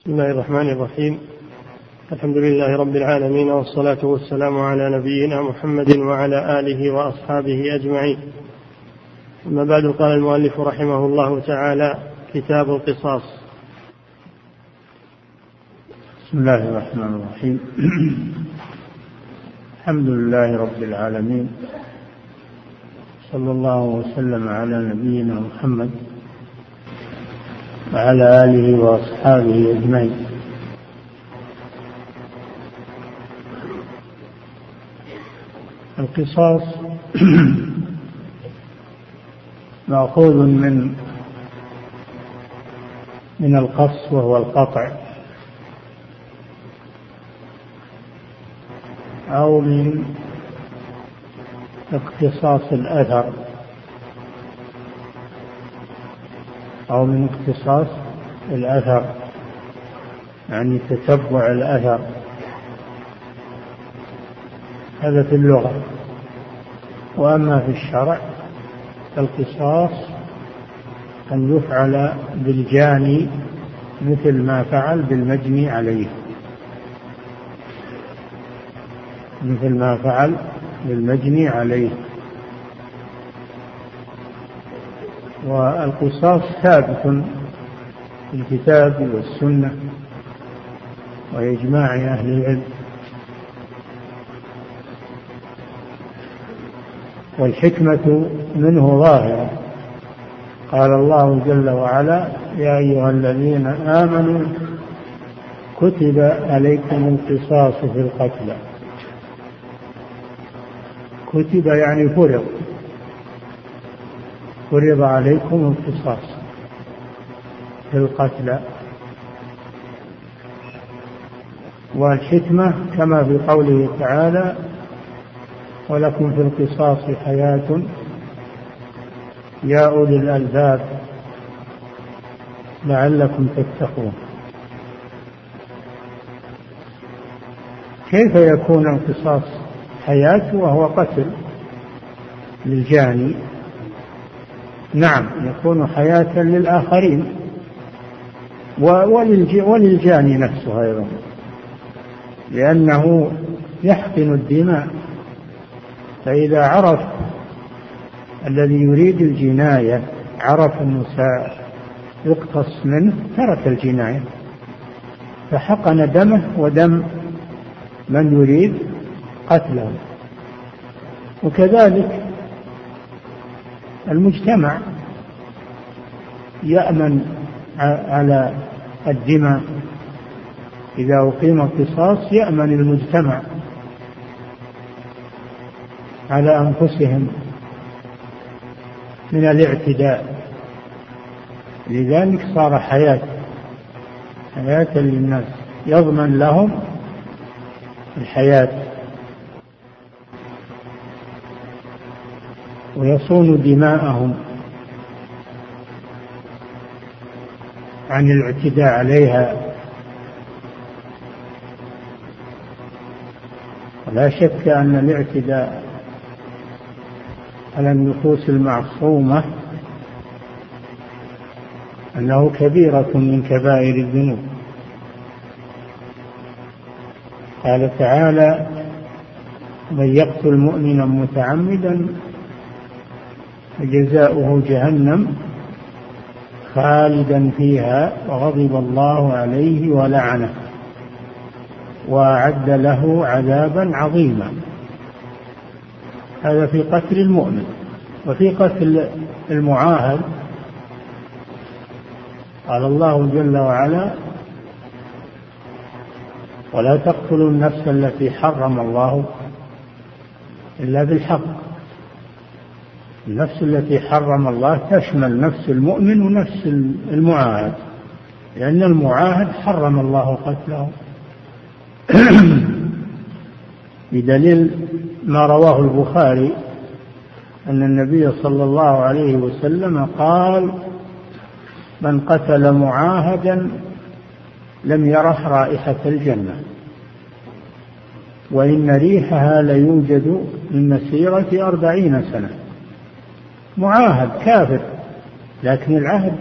بسم الله الرحمن الرحيم. الحمد لله رب العالمين والصلاة والسلام على نبينا محمد وعلى آله وأصحابه أجمعين. أما بعد قال المؤلف رحمه الله تعالى كتاب القصاص. بسم الله الرحمن الرحيم. الحمد لله رب العالمين. صلى الله وسلم على نبينا محمد. وعلى آله وأصحابه أجمعين. القصاص مأخوذ من من القص وهو القطع. أو من اقتصاص الأثر. أو من اقتصاص الأثر يعني تتبع الأثر. هذا في اللغة. وأما في الشرع فالقصاص أن يفعل بالجاني مثل ما فعل بالمجني عليه. مثل ما فعل بالمجني عليه. والقصاص ثابت في الكتاب والسنة وإجماع أهل العلم. والحكمة منه ظاهرة. قال الله جل وعلا يا أيها الذين آمنوا كتب عليكم القصاص في القتلى. كتب يعني فرض. فرض عليكم القصاص في القتلى والحكمة كما في قوله تعالى ولكم في القصاص حياة يا أولي الألباب لعلكم تتقون. كيف يكون القصاص حياة وهو قتل للجاني؟ نعم. يكون حياة للآخرين وللجاني نفسه أيضا. لأنه يحقن الدماء. فإذا عرف الذي يريد الجناية عرف أنه سيقتص منه ترك الجناية. فحقن دمه ودم من يريد قتله. وكذلك المجتمع يأمن على الدماء. إذا أقيم القصاص يأمن المجتمع على أنفسهم من الاعتداء. لذلك صار حياة حياة للناس. يضمن لهم الحياة. ويصون دماءهم عن الاعتداء عليها. لا شك أن الاعتداء على النفوس المعصومة أنه كبيرة من كبائر الذنوب. قال تعالى من يقتل مؤمنا متعمدا فجزاؤه جهنم خالدا فيها وغضب الله عليه ولعنه وأعد له عذابا عظيما. هذا في قتل المؤمن وفي قتل المعاهد. قال الله جل وعلا ولا تقتلوا النفس التي حرم الله إلا بالحق. النفس التي حرم الله تشمل نفس المؤمن ونفس المعاهد. لأن المعاهد حرم الله قتله. بدليل ما رواه البخاري أن النبي صلى الله عليه وسلم قال من قتل معاهدا لم يرح رائحة الجنة. وإن ريحها ليوجد من مسيرة أربعين سنة. معاهد كافر. لكن العهد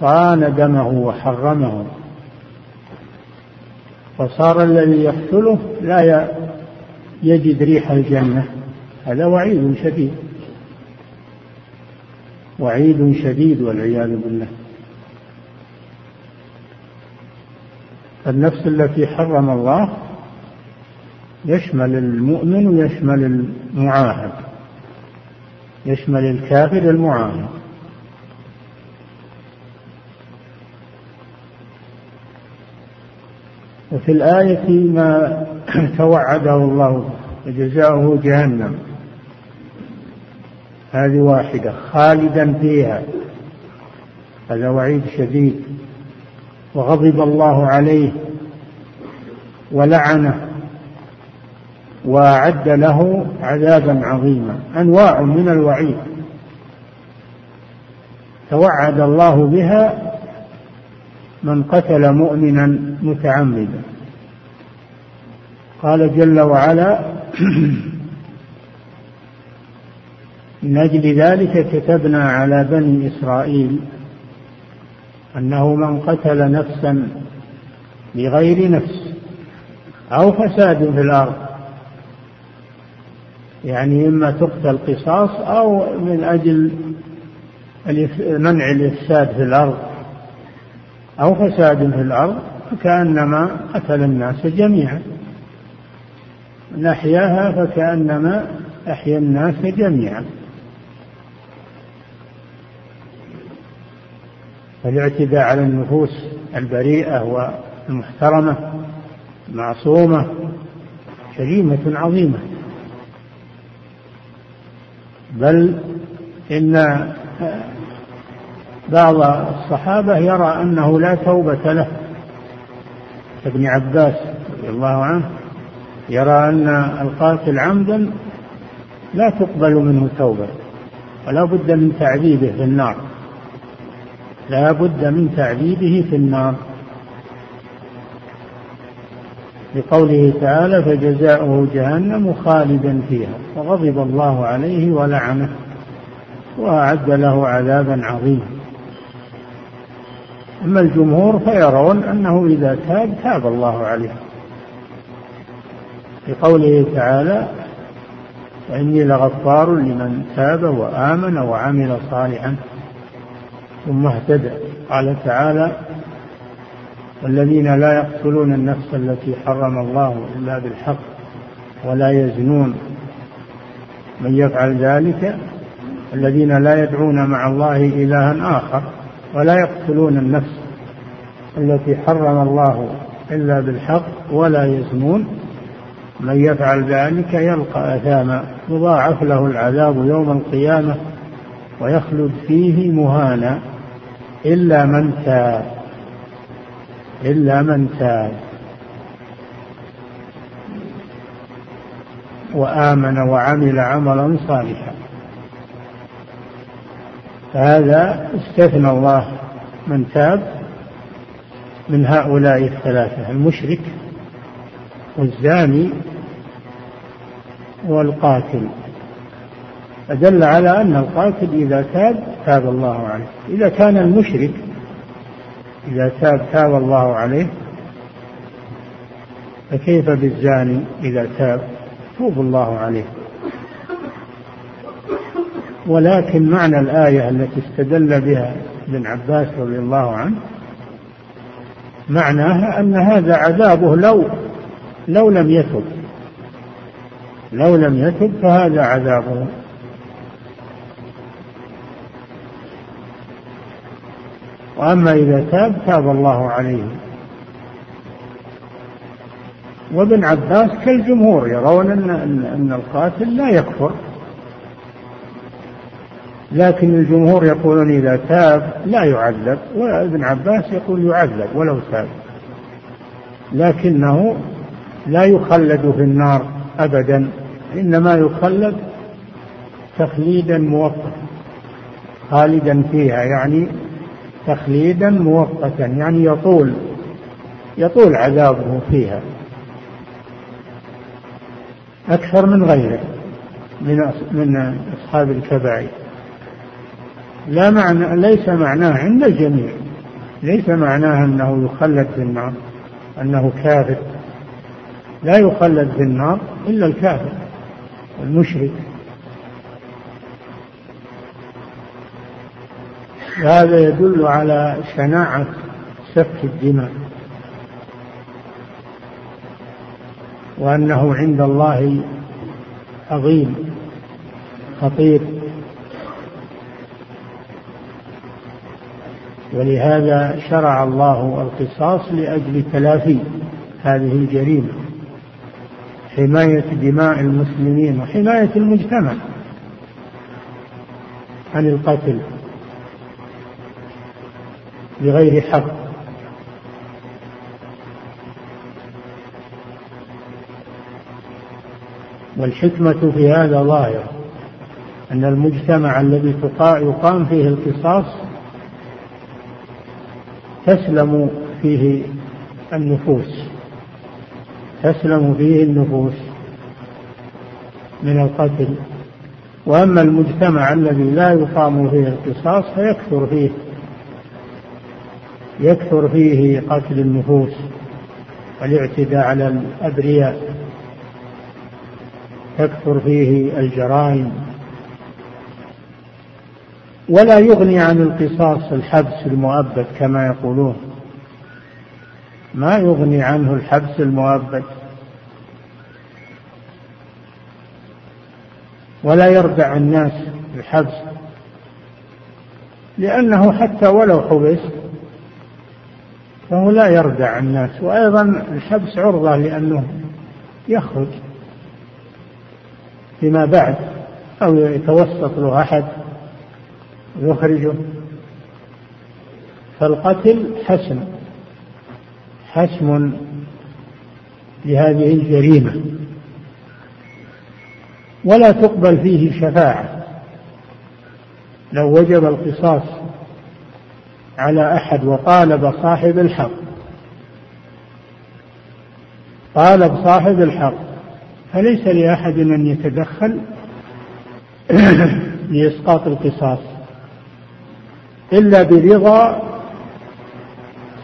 صان دمه وحرمه. فصار الذي يقتله لا يجد ريح الجنة. هذا وعيد شديد. وعيد شديد والعياذ بالله. النفس التي حرم الله يشمل المؤمن ويشمل المعاهد. يشمل الكافر المعاهد وفي الآية ما توعده الله وجزاؤه جهنم. هذه واحدة خالدا فيها. هذا وعيد شديد. وغضب الله عليه ولعنه. وأعد له عذابا عظيما. أنواع من الوعيد. توعد الله بها من قتل مؤمنا متعمدا. قال جل وعلا من أجل ذلك كتبنا على بني إسرائيل أنه من قتل نفسا بغير نفس أو فساد في الأرض يعني إما تقتل قصاص أو من أجل منع الإفساد في الأرض أو فساد في الأرض فكأنما قتل الناس جميعا. من احياها فكأنما أحيا الناس جميعا. فالاعتداء على النفوس البريئة والمحترمة المعصومة جريمة عظيمة. بل إن بعض الصحابة يرى أنه لا توبة له. ابن عباس رضي الله عنه يرى أن القاتل عمدا لا تقبل منه توبة ولا بد من تعذيبه في النار. لا بد من تعذيبه في النار. لقوله تعالى فجزاؤه جهنم خالدا فيها وغضب الله عليه ولعنه وأعد له عذابا عظيما. أما الجمهور فيرون أنه إذا تاب تاب الله عليه. لقوله تعالى وإني لغفار لمن تاب وآمن وعمل صالحا ثم اهتدى. قال تعالى والذين لا يقتلون النفس التي حرم الله إلا بالحق ولا يزنون. من يفعل ذلك؟ الذين لا يدعون مع الله إلها آخر ولا يقتلون النفس التي حرم الله إلا بالحق ولا يزنون. من يفعل ذلك يلقى أثاما يضاعف له العذاب يوم القيامة ويخلد فيه مهانا إلا من تاب إلا من تاب. وآمن وعمل عملا صالحا. فهذا استثنى الله من تاب من هؤلاء الثلاثة المشرك والزاني والقاتل. فدل على أن القاتل إذا تاب تاب الله عليه. إذا كان المشرك إذا تاب تاب الله عليه فكيف بالزاني إذا تاب؟ توب الله عليه. ولكن معنى الآية التي استدل بها ابن عباس رضي الله عنه معناها أن هذا عذابه لو لو لم يتب. لو لم يتب فهذا عذابه. وأما إذا تاب تاب الله عليه. وابن عباس كالجمهور يرون أن, أن القاتل لا يكفر. لكن الجمهور يقولون إذا تاب لا يعذب وابن عباس يقول يعذب ولو تاب. لكنه لا يخلد في النار أبدا إنما يخلد تخليدا مؤقتا خالدا فيها. يعني تخليدا مؤقتا يعني يطول يطول عذابه فيها. أكثر من غيره من من أصحاب الكبائر. لا معنى ليس معناه عند الجميع. ليس معناه أنه يخلد في النار أنه كافر. لا يخلد في النار إلا الكافر المشرك. هذا يدل على شناعة سفك الدماء وأنه عند الله عظيم خطير. ولهذا شرع الله القصاص لأجل تلافي هذه الجريمة حماية دماء المسلمين وحماية المجتمع عن القتل. بغير حق. والحكمة في هذا ظاهرة أن المجتمع الذي يقام فيه القصاص تسلم فيه النفوس تسلم فيه النفوس من القتل. وأما المجتمع الذي لا يقام فيه القصاص فيكثر فيه. يكثر فيه قتل النفوس والاعتداء على الأبرياء. تكثر فيه الجرائم. ولا يغني عن القصاص الحبس المؤبد كما يقولون. ما يغني عنه الحبس المؤبد. ولا يردع الناس الحبس لأنه حتى ولو حبس فهو لا يردع الناس. وأيضا الحبس عرضة لأنه يخرج فيما بعد أو يتوسط له أحد يخرجه فالقتل حسم حسم لهذه الجريمة. ولا تقبل فيه شفاعة. لو وجب القصاص على أحد وطالب صاحب الحق. طالب صاحب الحق. فليس لأحد أن يتدخل لإسقاط القصاص إلا برضا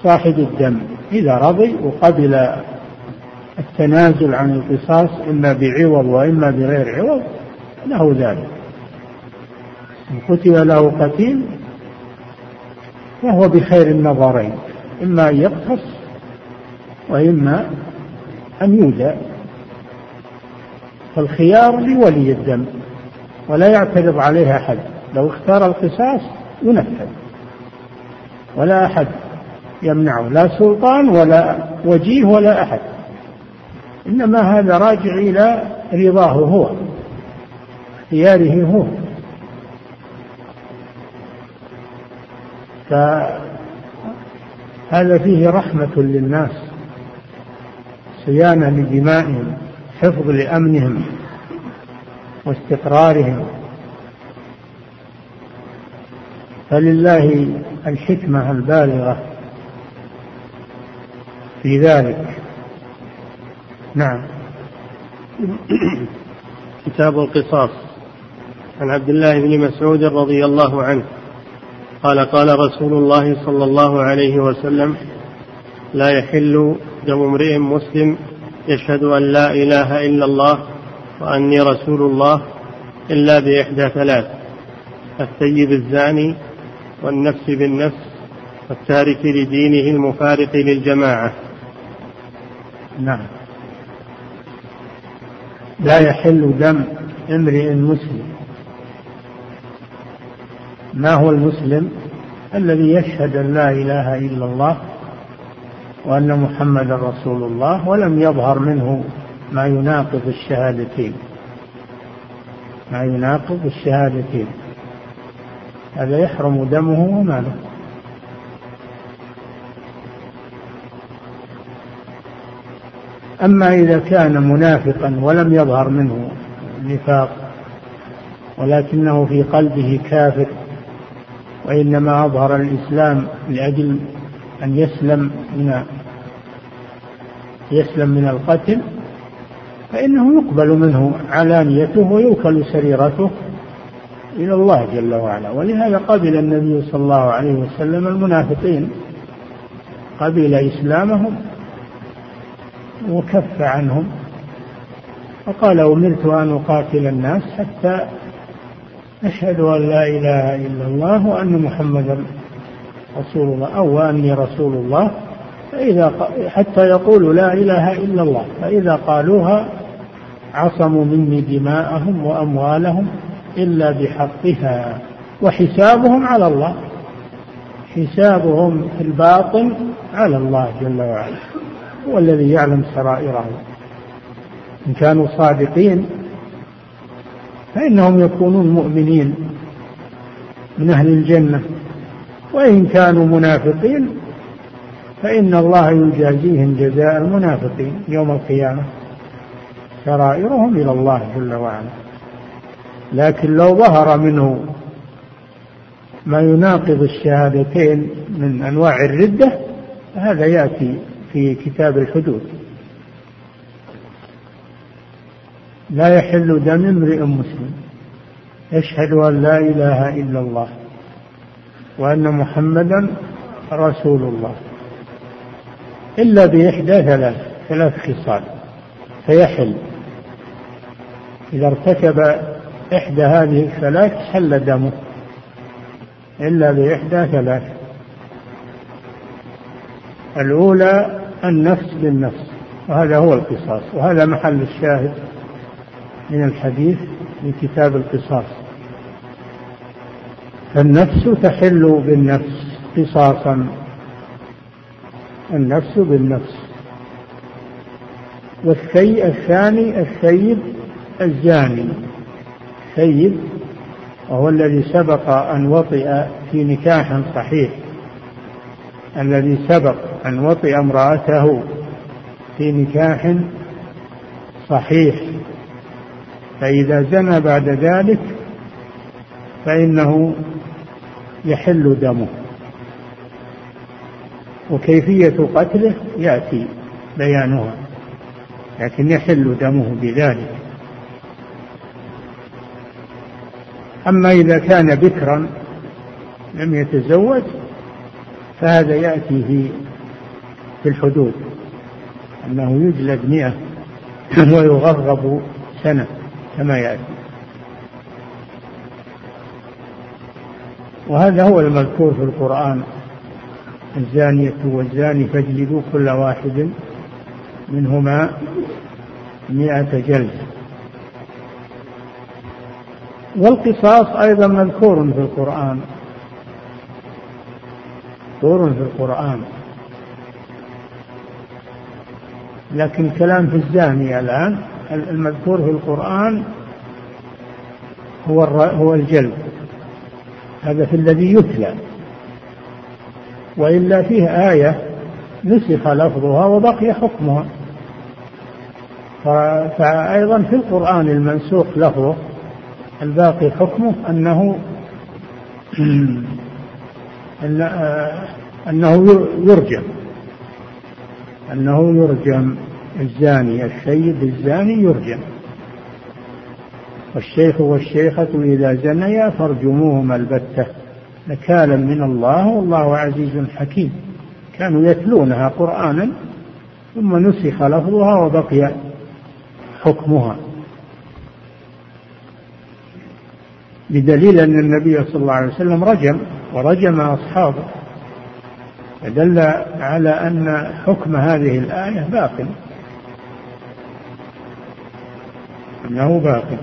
صاحب الدم. إذا رضي وقبل التنازل عن القصاص إما بعوض وإما بغير عوض له ذلك. إن كتب له قتيل فهو بخير النظرين. إما أن يقتص وإما أن يودى فالخيار لولي الدم ولا يعترض عليه أحد. لو اختار القصاص ينفذ. ولا أحد يمنعه لا سلطان ولا وجيه ولا أحد. إنما هذا راجع إلى رضاه هو اختياره هو. فهذا فيه رحمة للناس صيانة لدمائهم حفظ لأمنهم واستقرارهم. فلله الحكمة البالغة في ذلك. نعم. كتاب القصاص. عن عبد الله بن مسعود رضي الله عنه. قال قال رسول الله صلى الله عليه وسلم لا يحل دم امرئ مسلم يشهد أن لا إله إلا الله وأني رسول الله إلا بإحدى ثلاث الثيب الزاني والنفس بالنفس والتارك لدينه المفارق للجماعة. نعم. لا يحل دم امرئ مسلم ما هو المسلم الذي يشهد أن لا إله إلا الله وأن محمدا رسول الله ولم يظهر منه ما يناقض الشهادتين؟ ما يناقض الشهادتين. هذا يحرم دمه وماله. أما إذا كان منافقا ولم يظهر منه نفاق ولكنه في قلبه كافر وإنما أظهر الإسلام لأجل أن يسلم من يسلم من القتل فإنه يقبل منه علانيته ويوكل سريرته إلى الله جل وعلا. ولهذا قبل النبي صلى الله عليه وسلم المنافقين قبل إسلامهم وكف عنهم وقال أمرت أن أقاتل الناس حتى أشهد أن لا إله إلا الله وأن محمدا رسول الله أو أني رسول الله. فإذا حتى يقولوا لا إله إلا الله فإذا قالوها عصموا مني دماءهم وأموالهم إلا بحقها وحسابهم على الله حسابهم في الباطن على الله جل وعلا هو الذي يعلم سرائرهم إن كانوا صادقين فإنهم يكونون مؤمنين من أهل الجنة. وإن كانوا منافقين فإن الله يجازيهم جزاء المنافقين يوم القيامة. سرائرهم إلى الله جل وعلا. لكن لو ظهر منه ما يناقض الشهادتين من أنواع الردة هذا يأتي في كتاب الحدود. لا يحل دم امرئ مسلم. يشهد أن لا إله إلا الله وأن محمدا رسول الله. إلا بإحدى ثلاث ثلاث خصال. فيحل. إذا ارتكب إحدى هذه الثلاث حل دمه. إلا بإحدى ثلاث. الأولى النفس بالنفس. وهذا هو القصاص. وهذا محل الشاهد. من الحديث في كتاب القصاص. فالنفس تحل بالنفس قصاصا. النفس بالنفس. والثي الثاني الثيب الزاني. الثيب وهو الذي سبق أن وطئ في نكاح صحيح. الذي سبق أن وطئ امرأته في نكاح صحيح. فإذا زنى بعد ذلك فإنه يحل دمه. وكيفية قتله يأتي بيانها لكن يحل دمه بذلك. أما إذا كان بكرا لم يتزوج فهذا يأتي في في الحدود أنه يجلد مئة ويغرب سنة. كما يأتي. وهذا هو المذكور في القرآن. الزانية والزاني فاجلدوا كل واحد منهما مئة جلدة والقصاص أيضا مذكور في القرآن. مذكور في القرآن. لكن كلام في الزانية الآن المذكور في القرآن هو هو الجلد هذا في الذي يتلى. وإلا فيه آية نسخ لفظها وبقي حكمها. فأيضا في القرآن المنسوخ لفظه الباقي حكمه أنه أنه يرجم. أنه يرجم. الزاني السيد الزاني يرجم والشيخ والشيخة إذا زنيا فارجموهما البتة. نكالا من الله والله عزيز حكيم. كانوا يتلونها قرآنا ثم نسخ لفظها وبقي حكمها. بدليل أن النبي صلى الله عليه وسلم رجم ورجم أصحابه. فدل على أن حكم هذه الآية باق أنه باق.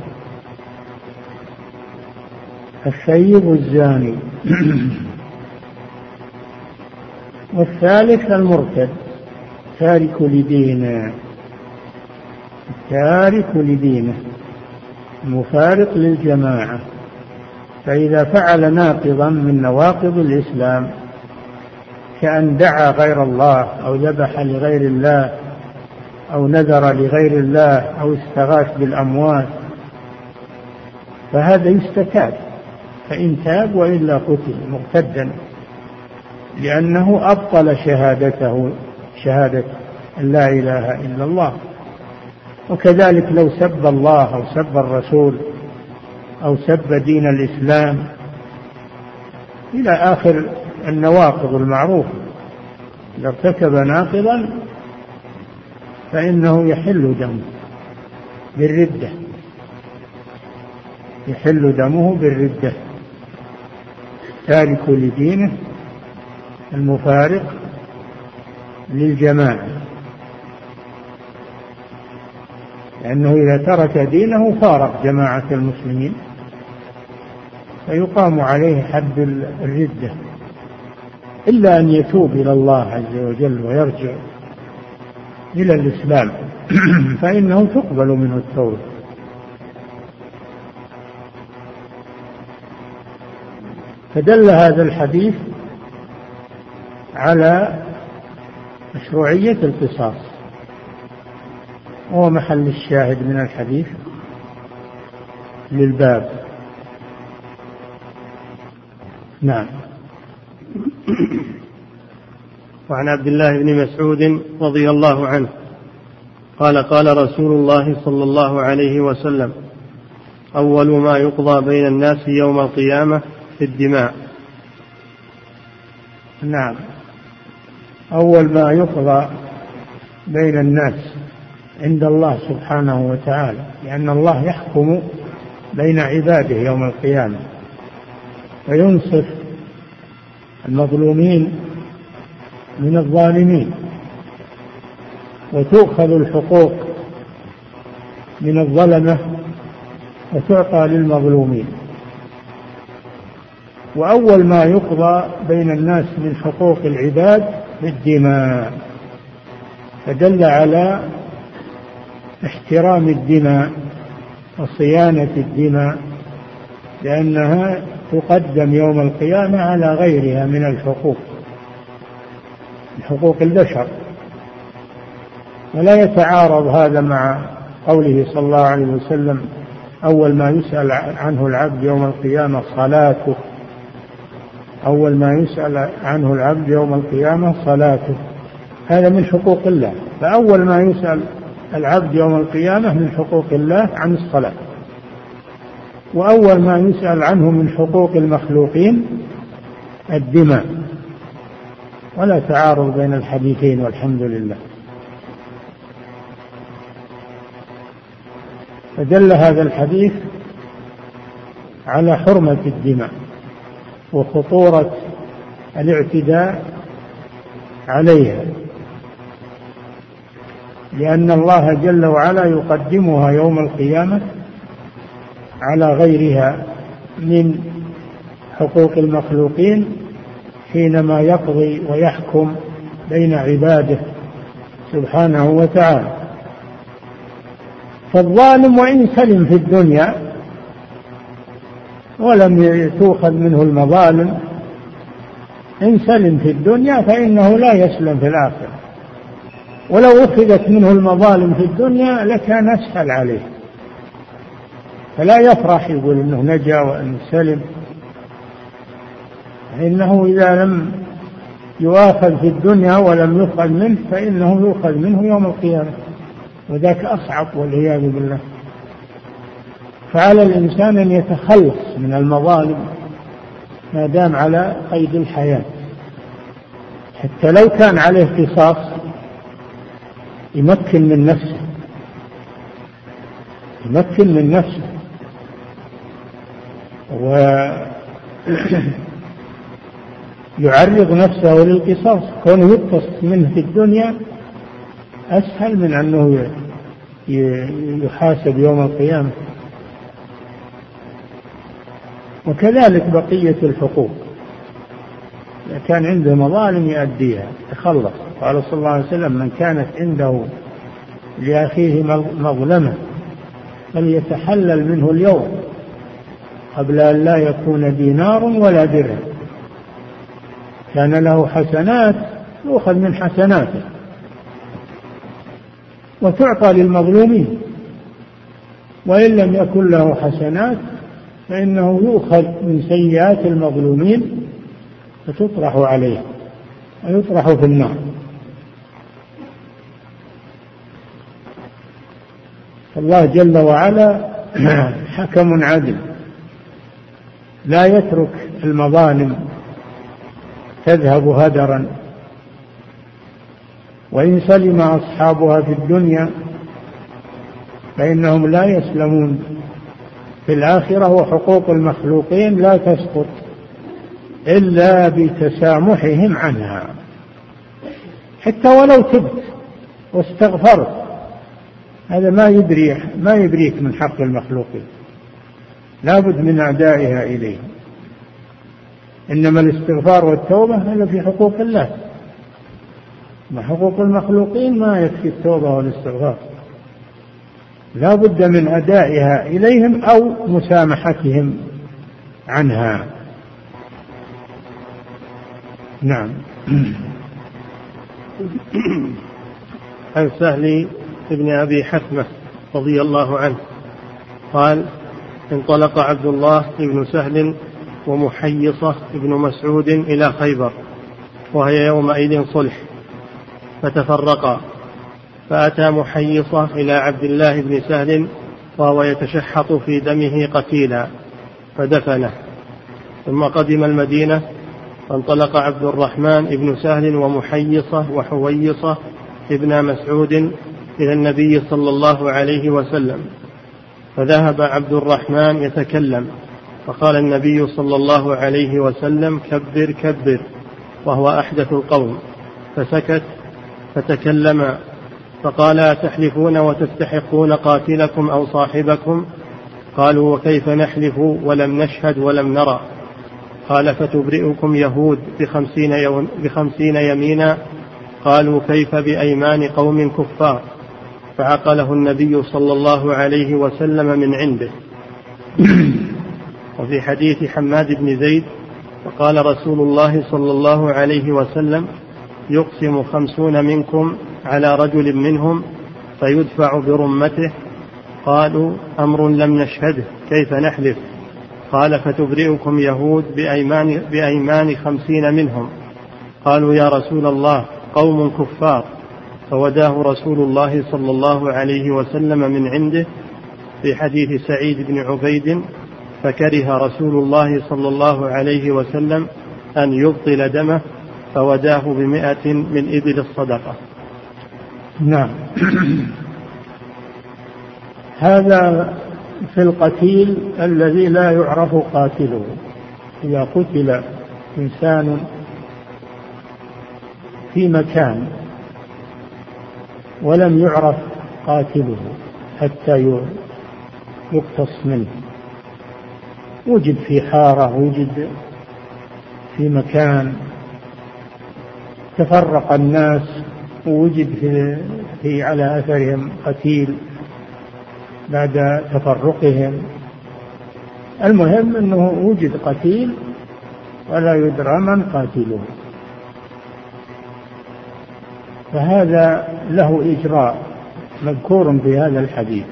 الثيب الزاني. والثالث المرتد. تارك لدينه تارك لدينه المفارق للجماعة. فإذا فعل ناقضا من نواقض الإسلام كأن دعا غير الله أو ذبح لغير الله أو نذر لغير الله أو استغاث بالأموات فهذا يستتاب فإن تاب وإلا قتل مرتدا لأنه أبطل شهادته شهادة لا إله إلا الله. وكذلك لو سب الله أو سب الرسول أو سب دين الإسلام إلى آخر النواقض المعروفة إذا ارتكب ناقضا فإنه يحل دمه بالردة. يحل دمه بالردة. تارك لدينه المفارق للجماعة. لأنه إذا ترك دينه فارق جماعة المسلمين. فيقام عليه حد الردة. إلا أن يتوب إلى الله عز وجل ويرجع. إلى الإسلام. فإنه تقبل منه التوبة. فدل هذا الحديث على مشروعية القصاص. هو محل الشاهد من الحديث للباب. نعم. وعن عبد الله بن مسعود رضي الله عنه قال قال رسول الله صلى الله عليه وسلم أول ما يقضى بين الناس يوم القيامة في الدماء. نعم. أول ما يقضى بين الناس عند الله سبحانه وتعالى لأن الله يحكم بين عباده يوم القيامة وينصف المظلومين من الظالمين وتؤخذ الحقوق من الظلمة وتعطى للمظلومين. وأول ما يقضى بين الناس من حقوق العباد بالدماء فدل على احترام الدماء وصيانة الدماء لأنها تقدم يوم القيامة على غيرها من الحقوق. حقوق البشر ولا يتعارض هذا مع قوله صلى الله عليه وسلم أول ما يسأل عنه العبد يوم القيامة صلاته. أول ما يسأل عنه العبد يوم القيامة صلاته. هذا من حقوق الله. فأول ما يسأل العبد يوم القيامة من حقوق الله عن الصلاة. وأول ما يسأل عنه من حقوق المخلوقين الدماء. ولا تعارض بين الحديثين والحمد لله. فدل هذا الحديث على حرمة الدماء وخطورة الاعتداء عليها لأن الله جل وعلا يقدمها يوم القيامة على غيرها من حقوق المخلوقين حينما يقضي ويحكم بين عباده سبحانه وتعالى. فالظالم وإن سلم في الدنيا ولم تؤخذ منه المظالم إن سلم في الدنيا فإنه لا يسلم في الآخرة. ولو أخذت منه المظالم في الدنيا لكان أسهل عليه. فلا يفرح يقول إنه نجا وإنه سلم. فإنه إذا لم يؤاخذ في الدنيا ولم يؤخذ منه فإنه يؤخذ منه يوم القيامة. وذاك أصعب والعياذ بالله. فعلى الإنسان أن يتخلص من المظالم ما دام على قيد الحياة. حتى لو كان عليه قصاص يمكن من نفسه. يمكن من نفسه. ويعرض نفسه للقصاص كونه يقتص منه في الدنيا أسهل من أنه يحاسب يوم القيامة. وكذلك بقية الحقوق. إذا كان عنده مظالم يؤديها يتخلص قال صلى الله عليه وسلم من كانت عنده لأخيه مظلمة فليتحلل منه اليوم قبل أن لا يكون دينار ولا درهم. كان له حسنات يؤخذ من حسناته. وتعطى للمظلومين. وإن لم يكن له حسنات فإنه يؤخذ من سيئات المظلومين فتطرح عليه ويطرح في النار. الله جل وعلا حكم عدل. لا يترك المظالم تذهب هدرا وإن سلم أصحابها في الدنيا فإنهم لا يسلمون. في الآخرة وحقوق المخلوقين لا تسقط إلا بتسامحهم عنها. حتى ولو تبت واستغفرت هذا ما يدري ما يدريك من حق المخلوقين. لابد من أعدائها إليه إنما الاستغفار والتوبة هذا في حقوق الله. ما حقوق المخلوقين ما يكفي التوبة والاستغفار. لا بد من أدائها إليهم أو مسامحتهم عنها. نعم. عن سهل بن أبي حكمة رضي الله عنه قال انطلق عبد الله بن سهل ومحيصة بن مسعود إلى خيبر وهي يومئذ صلح فتفرقا. فأتى محيصة إلى عبد الله بن سهل وهو يتشحط في دمه قتيلا فدفنه. ثم قدم المدينة فانطلق عبد الرحمن بن سهل ومحيصة وحويصة ابن مسعود إلى النبي صلى الله عليه وسلم فذهب عبد الرحمن يتكلم. فقال النبي صلى الله عليه وسلم كبر كبر وهو أحدث القوم. فسكت فتكلم فقال أتحلفون وتستحقون قاتلكم أو صاحبكم؟ قالوا وكيف نحلف ولم نشهد ولم نرى؟ قال فتبرئكم يهود بخمسين, يوم بخمسين يمينا؟ قالوا كيف بأيمان قوم كفار؟ فعقله النبي صلى الله عليه وسلم من عنده. وفي حديث حماد بن زيد وقال رسول الله صلى الله عليه وسلم يقسم خمسون منكم على رجل منهم فيدفع برمته. قالوا أمر لم نشهده كيف نحلف؟ قال فتبرئكم يهود بأيمان, بأيمان خمسين منهم. قالوا يا رسول الله قوم كفار. فوداه رسول الله صلى الله عليه وسلم من عنده في حديث سعيد بن عبيد فكره رسول الله صلى الله عليه وسلم أن يبطل دمه فوداه بمئة من إبل الصدقة. نعم. هذا في القتيل الذي لا يعرف قاتله. إذا قتل إنسان في مكان ولم يعرف قاتله حتى يقتص منه. وجد في حارة وجد في مكان تفرق الناس ووجد في, في على أثرهم قتيل بعد تفرقهم. المهم أنه وجد قتيل ولا يدرى من قاتله. فهذا له إجراء مذكور في هذا الحديث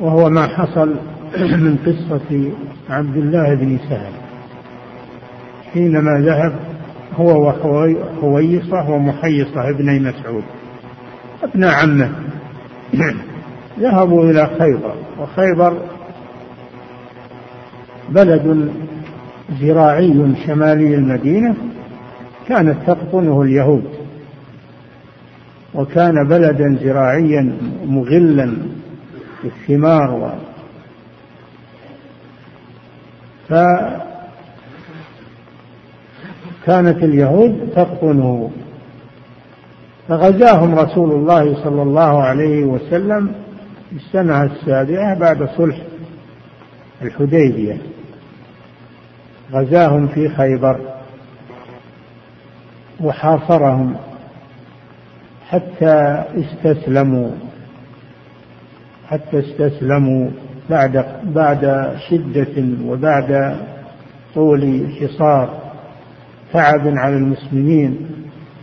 وهو ما حصل من قصة عبد الله بن سهل. حينما ذهب هو وحويصة ومحيصة ابني مسعود. ابن عمه. ذهبوا إلى خيبر. وخيبر بلد زراعي شمالي المدينة. كانت تقطنه اليهود. وكان بلدا زراعيا مغلا بالثمار و فكانت اليهود تقطنه فغزاهم رسول الله صلى الله عليه وسلم في السنة السابعة بعد صلح الحديبية. غزاهم في خيبر وحاصرهم حتى استسلموا حتى استسلموا. بعد بعد شدة وبعد طول حصار تعب على المسلمين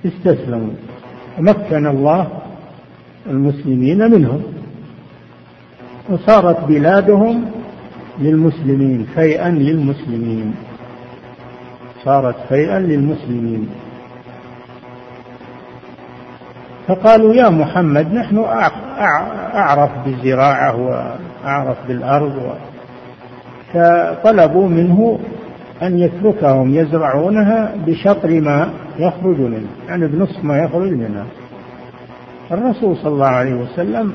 استسلموا. مكن الله المسلمين منهم. وصارت بلادهم للمسلمين فيئا للمسلمين. صارت فيئا للمسلمين. فقالوا يا محمد نحن أعرف بالزراعة وأعرف بالأرض فطلبوا منه أن يتركهم يزرعونها بشطر ما يخرج منه يعني بنصف ما يخرج منها. الرسول صلى الله عليه وسلم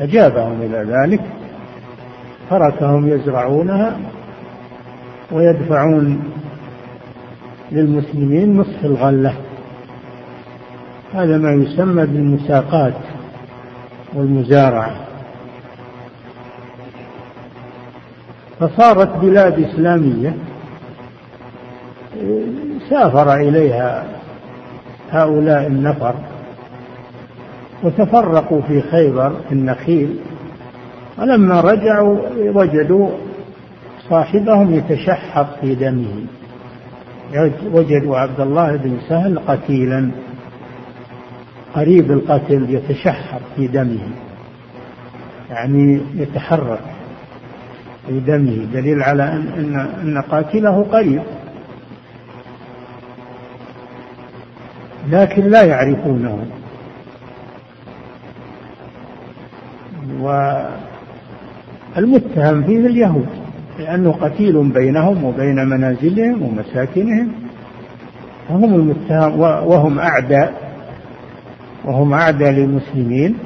أجابهم إلى ذلك تركهم يزرعونها ويدفعون للمسلمين نصف الغلة. هذا ما يسمى بالمساقات والمزارعة. فصارت بلاد إسلامية سافر إليها هؤلاء النفر وتفرقوا في خيبر في النخيل ولما رجعوا وجدوا صاحبهم يتشحط في دمه. وجدوا عبد الله بن سهل قتيلا. قريب القتل يتشحط في دمه يعني يتحرك في دمه دليل على أن, أن قاتله قريب. لكن لا يعرفونه. والمتهم فيه اليهود لأنه قتيل بينهم وبين منازلهم ومساكنهم فهم المتهم وهم أعداء. وهم أعداء للمسلمين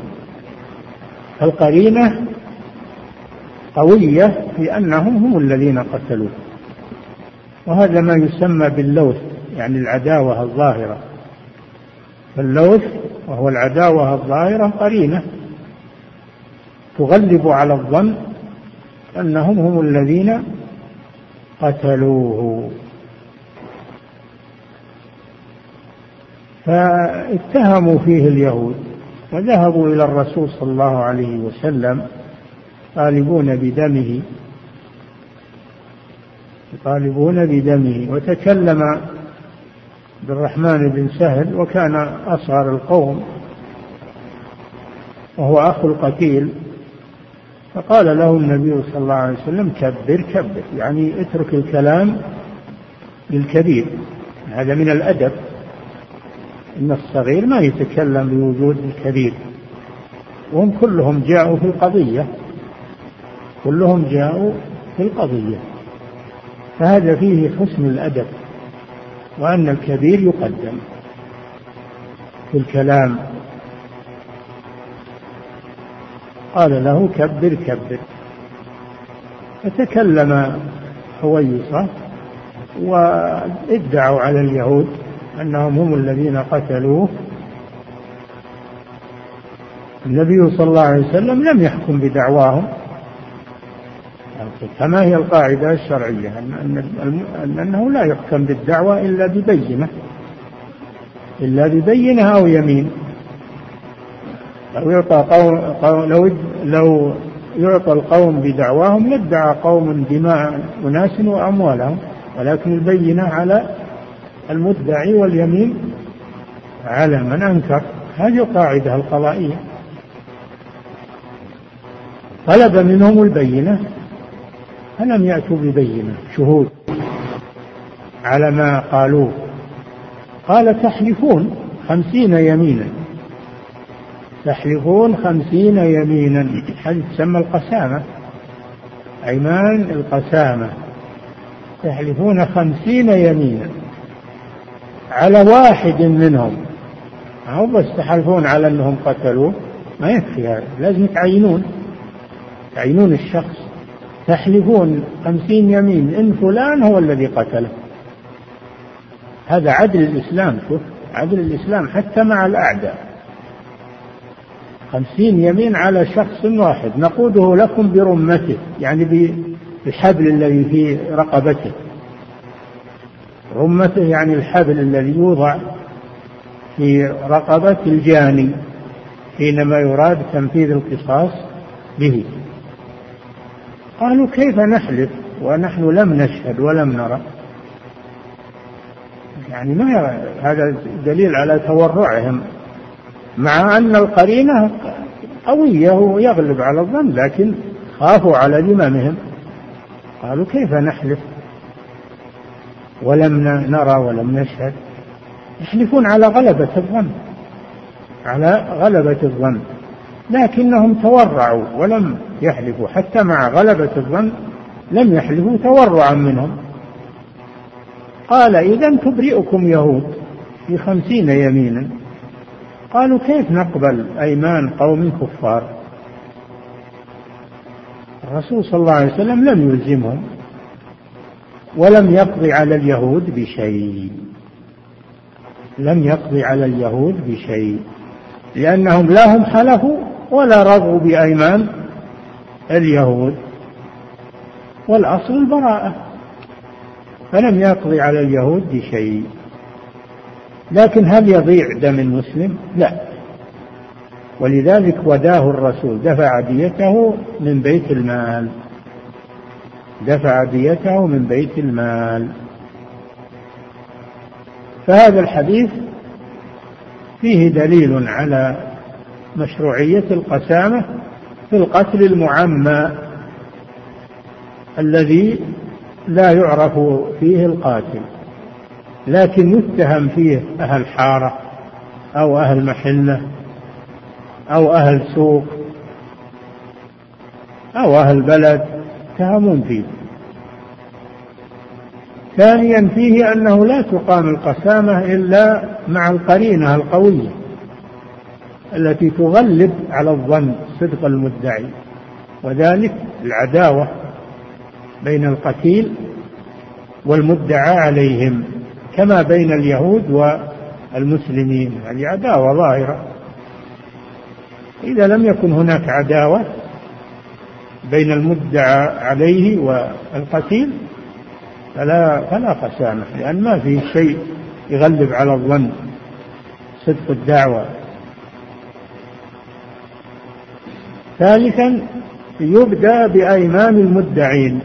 القرينة قوية في أنهم هم الذين قتلوه. وهذا ما يسمى باللوث يعني العداوة الظاهرة. فاللوث وهو العداوة الظاهرة قرينة. تغلب على الظن أنهم هم الذين قتلوه. فاتهموا فيه اليهود وذهبوا إلى الرسول صلى الله عليه وسلم يطالبون بدمه يطالبون بدمه وتكلم بالرحمن بن سهل وكان أصغر القوم وهو أخو القتيل فقال له النبي صلى الله عليه وسلم كبر كبر يعني اترك الكلام للكبير هذا من الأدب. إن الصغير ما يتكلم بوجود الكبير. وهم كلهم جاءوا في القضية. كلهم جاءوا في القضية. فهذا فيه حسن الأدب وأن الكبير يقدم في الكلام. قال له كبر كبر. فتكلم حويصة وادعوا على اليهود. أنهم هم الذين قتلوه. النبي صلى الله عليه وسلم لم يحكم بدعواهم. فما هي القاعدة الشرعية؟ أن أنه لا يحكم بالدعوة إلا ببينة. إلا ببينة أو يمين. لو يعطى قوم لو لو يعطى القوم بدعواهم لادعى قوم دماء أناس وأموالهم. ولكن البينة على المدعي واليمين على من أنكر. هذه القاعدة القضائية. طلب منهم البينة. فلم يأتوا ببينة؟ شهود. على ما قالوه قال تحلفون خمسين يمينا. تحلفون خمسين يمينا. هذه تسمى القسامة. أيمان القسامة. تحلفون خمسين يمينا. على واحد منهم. أو بس تحلفون على أنهم قتلوه؟ ما يكفي هذا لازم تعينون. تعينون الشخص. تحلفون خمسين يمين. إن فلان هو الذي قتله. هذا عدل الإسلام. شوف عدل الإسلام حتى مع الأعداء. خمسين يمين على شخص واحد. نقوده لكم برمته يعني بالحبل الذي في رقبته. رمته يعني الحبل الذي يوضع في رقبة الجاني حينما يراد تنفيذ القصاص به. قالوا كيف نحلف ونحن لم نشهد ولم نرى؟ يعني ما هذا دليل على تورعهم مع أن القرينة قوية ويغلب على الظن لكن خافوا على ذممهم قالوا كيف نحلف؟ ولم نرى ولم نشهد يحلفون على غلبة الظن على غلبة الظن لكنهم تورعوا ولم يحلفوا حتى مع غلبة الظن لم يحلفوا تورعا منهم. قال إذا تبرئكم يهود في خمسين يمينا. قالوا كيف نقبل أيمان قوم كفار؟ الرسول صلى الله عليه وسلم لم يلزمهم ولم يقضي على اليهود بشيء. لم يقضي على اليهود بشيء. لأنهم لا هم حلفوا ولا رضوا بأيمان اليهود. والأصل البراءة. فلم يقضي على اليهود بشيء. لكن هل يضيع دم المسلم؟ لا. ولذلك وداه الرسول دفع ديته من بيت المال. دفع ديته من بيت المال. فهذا الحديث فيه دليل على مشروعية القسامة في القتل المعمى الذي لا يعرف فيه القاتل لكن يتهم فيه أهل حارة أو أهل محلة أو أهل سوق أو أهل بلد. يتهمون فيه. ثانيا فيه أنه لا تقام القسامة إلا مع القرينة القوية التي تغلب على الظن صدق المدعي وذلك العداوة بين القتيل والمدعى عليهم كما بين اليهود والمسلمين. هذه عداوة ظاهرة. إذا لم يكن هناك عداوة بين المدعى عليه والقتيل فلا فلا قسامة لأن ما في شيء يغلب على الظن. صدق الدعوة. ثالثا يبدأ بأيمان المدعين.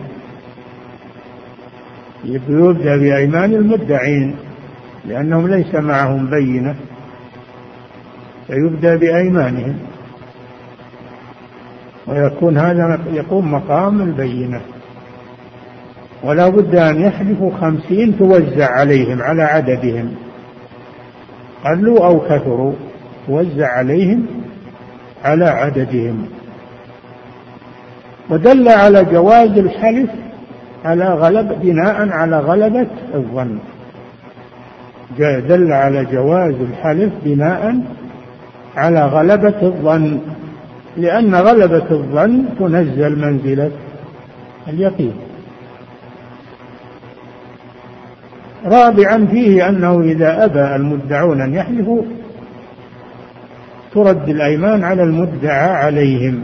يبدأ بأيمان المدعين لأنهم ليس معهم بينة. فيبدأ بأيمانهم. ويكون هذا يقوم مقام البينة. ولا بد أن يحلفوا خمسين توزع عليهم على عددهم. قلوا أو كثروا توزع عليهم على عددهم. ودل على جواز الحلف على غلب بناء على غلبة الظن. دل على جواز الحلف بناء على غلبة الظن. لأن غلبة الظن تنزل منزلة اليقين. رابعا فيه أنه إذا أبى المدعون أن يحلفوا ترد الأيمان على المدعى عليهم.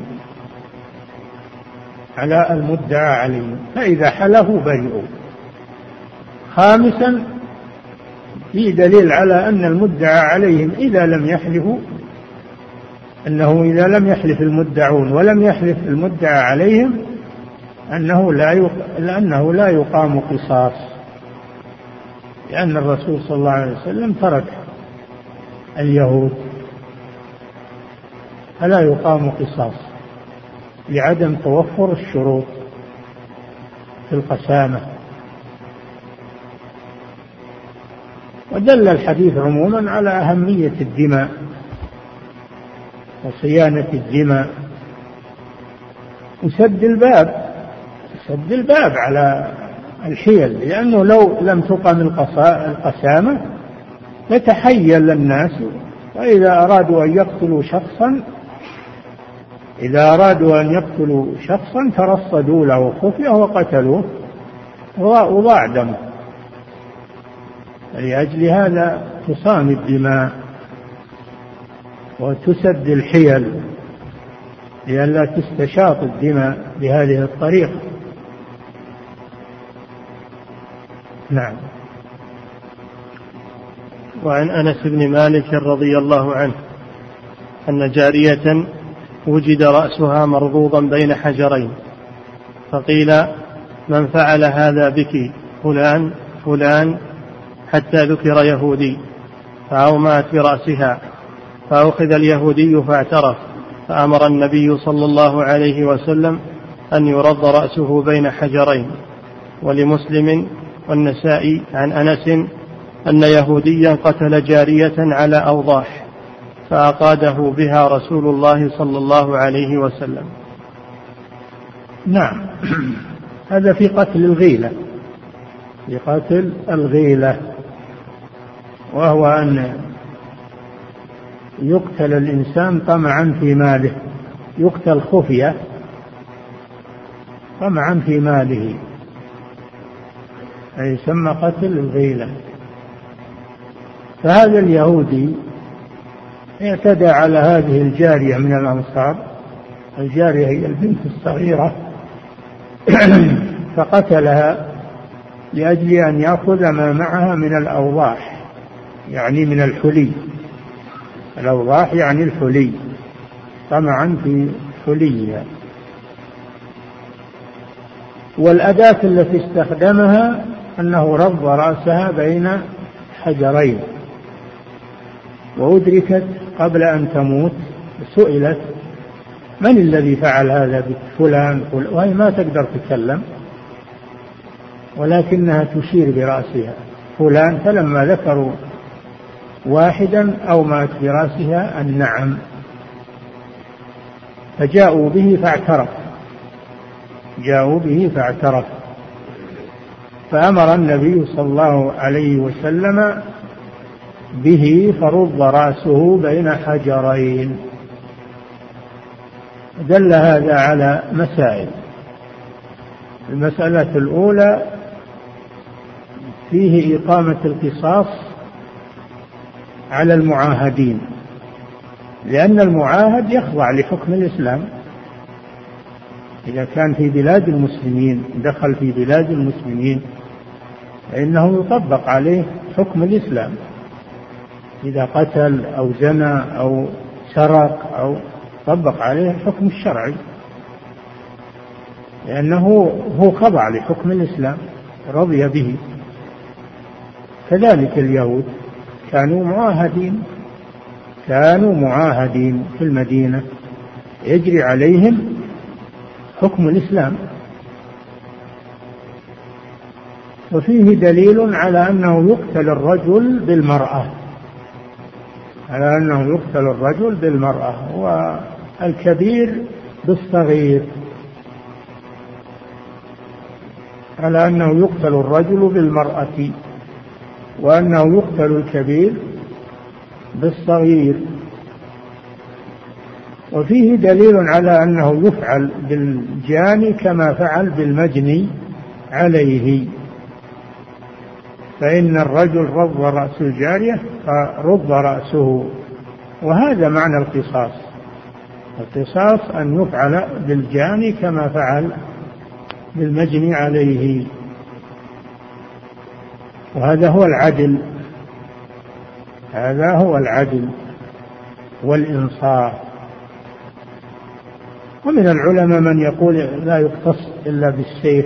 على المدعى عليهم. فإذا حلفوا برئوا. خامسا في دليل على أن المدعى عليهم إذا لم يحلفوا أنه إذا لم يحلف المدعون ولم يحلف المدعى عليهم أنه لا. لأنه لا يقام قصاص لأن الرسول صلى الله عليه وسلم ترك اليهود فلا يقام قصاص لعدم توفر الشروط في القسامة ودل الحديث عموما على أهمية الدماء وصيانة الدماء. وسد الباب سد الباب على الحيل لأنه لو لم تقم القسامة يتحيل الناس وإذا أرادوا أن يقتلوا شخصا إذا أرادوا أن يقتلوا شخصا ترصدوا له خفية وقتلوه وضاع دمه. لأجل هذا تصام الدماء. وتسد الحيل لئلا تستشاط الدماء بهذه الطريقة. نعم. وعن أنس بن مالك رضي الله عنه أن جارية وجد رأسها مربوضا بين حجرين فقيل من فعل هذا بك؟ فلان فلان حتى ذكر يهودي. فأومأت برأسها. فأخذ اليهودي فاعترف فأمر النبي صلى الله عليه وسلم أن يرد رأسه بين حجرين ولمسلم والنسائي عن أنس أن يهوديا قتل جارية على أوضاح فأقاده بها رسول الله صلى الله عليه وسلم. نعم. هذا في قتل الغيلة. في قتل الغيلة. وهو أن يقتل الإنسان طمعا في ماله. يقتل خفية طمعا في ماله. أي يسمى قتل الغيلة. فهذا اليهودي اعتدى على هذه الجارية من الأنصار. الجارية هي البنت الصغيرة. فقتلها لأجل أن يأخذ ما معها من الأوضاح يعني من الحلي. الأوضاح يعني الحلي. طمعا في حليها. والأداة التي استخدمها أنه رض رأسها بين حجرين. وأدركت قبل أن تموت سئلت من الذي فعل هذا بفلان؟ وهي ما تقدر تتكلم. ولكنها تشير برأسها. فلان فلما ذكروا واحدا أومأت برأسها النعم فجاءوا به فاعترف. جاءوا به فاعترف. فأمر النبي صلى الله عليه وسلم به فرض رأسه بين حجرين. دل هذا على مسائل. المسألة الأولى فيه إقامة القصاص على المعاهدين لأن المعاهد يخضع لحكم الإسلام. إذا كان في بلاد المسلمين دخل في بلاد المسلمين فإنه يطبق عليه حكم الإسلام. إذا قتل أو زنى أو سرق أو طبق عليه الحكم الشرعي لأنه هو خضع لحكم الإسلام رضي به. كذلك اليهود. كانوا معاهدين. كانوا معاهدين في المدينة. يجري عليهم حكم الإسلام. وفيه دليل على أنه يقتل الرجل بالمرأة. على أنه يقتل الرجل بالمرأة. والكبير بالصغير. على أنه يقتل الرجل بالمرأة. وأنه يقتل الكبير بالصغير. وفيه دليل على أنه يفعل بالجاني كما فعل بالمجني عليه. فإن الرجل رض رأس الجارية فرض رأسه. وهذا معنى القصاص. القصاص أن يفعل بالجاني كما فعل بالمجني عليه. وهذا هو العدل. هذا هو العدل والإنصاف. ومن العلماء من يقول لا يقتص إلا بالسيف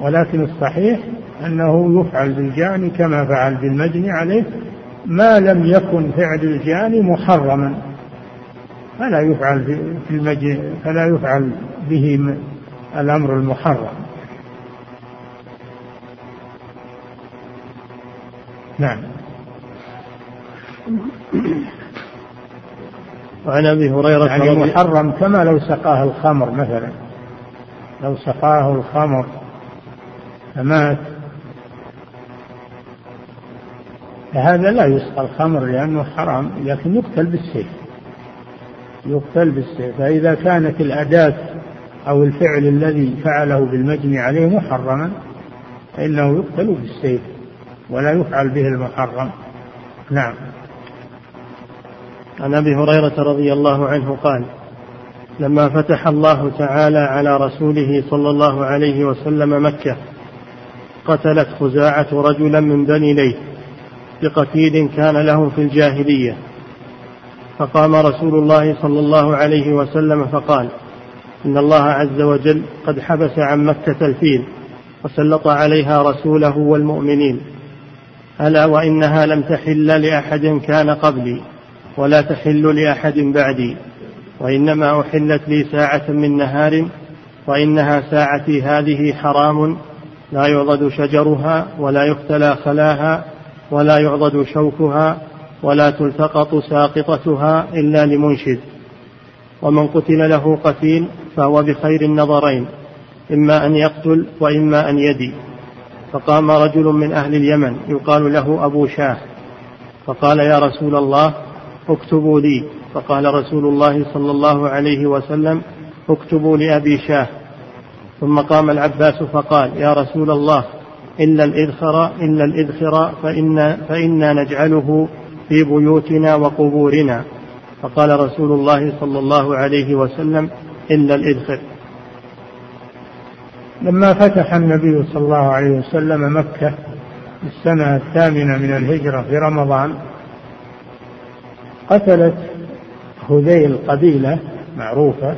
ولكن الصحيح أنه يفعل بالجاني كما فعل بالمجني عليه ما لم يكن فعل الجاني محرما. فلا يفعل في فلا يفعل به الأمر المحرم. نعم. وعن أبي هريرة يعني محرم كما لو سقاه الخمر مثلا. لو سقاه الخمر. فمات. فهذا لا يسقى الخمر لأنه حرام لكن يقتل بالسيف. يقتل بالسيف. فإذا كانت الأداة أو الفعل الذي فعله بالمجني عليه محرما فإنه يقتل بالسيف. ولا يفعل به المحرم. نعم. عن أبي هريرة رضي الله عنه قال لما فتح الله تعالى على رسوله صلى الله عليه وسلم مكة قتلت خزاعة رجلا من بني ليث بقتيل كان لهم في الجاهلية. فقام رسول الله صلى الله عليه وسلم فقال إن الله عز وجل قد حبس عن مكة الفيل وسلط عليها رسوله والمؤمنين. ألا وإنها لم تحل لأحد كان قبلي ولا تحل لأحد بعدي وإنما أحلت لي ساعة من نهار وإنها ساعتي هذه حرام لا يعضد شجرها ولا يختلى خلاها ولا يعضد شوكها ولا تلتقط ساقطتها إلا لمنشد. ومن قتل له قتيل فهو بخير النظرين إما أن يقتل وإما أن يدي. فقام رجل من أهل اليمن يقال له أبو شاه. فقال يا رسول الله اكتبوا لي. فقال رسول الله صلى الله عليه وسلم اكتبوا لأبي شاه. ثم قام العباس فقال يا رسول الله إلا الإذخر إلا الإذخر فإن فإنا نجعله في بيوتنا وقبورنا. فقال رسول الله صلى الله عليه وسلم إلا الإذخر. لما فتح النبي صلى الله عليه وسلم مكة في السنة الثامنة من الهجرة في رمضان قتلت هذيل قبيلة معروفة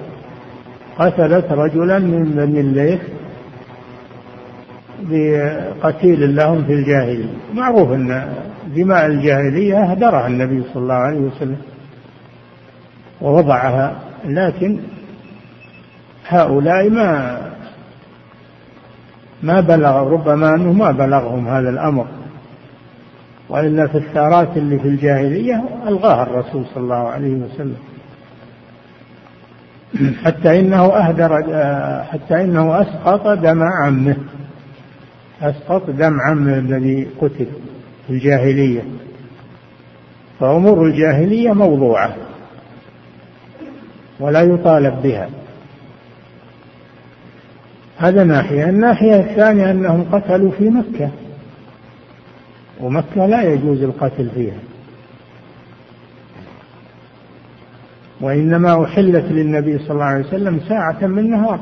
قتلت رجلا من بني الليث بقتيل لهم في الجاهلية. معروف أن دماء الجاهلية أهدرها النبي صلى الله عليه وسلم ووضعها لكن هؤلاء ما ما بلغ ربما أنه ما بلغهم هذا الأمر. وإلا في الثارات اللي في الجاهلية ألغاها الرسول صلى الله عليه وسلم. حتى إنه أهدر حتى إنه أسقط دم عمه. أسقط دم عمه الذي قتل في الجاهلية. فأمور الجاهلية موضوعة. ولا يطالب بها. هذا ناحية. الناحية الثانية أنهم قتلوا في مكة ومكة لا يجوز القتل فيها. وإنما أحلت للنبي صلى الله عليه وسلم ساعة من نهار.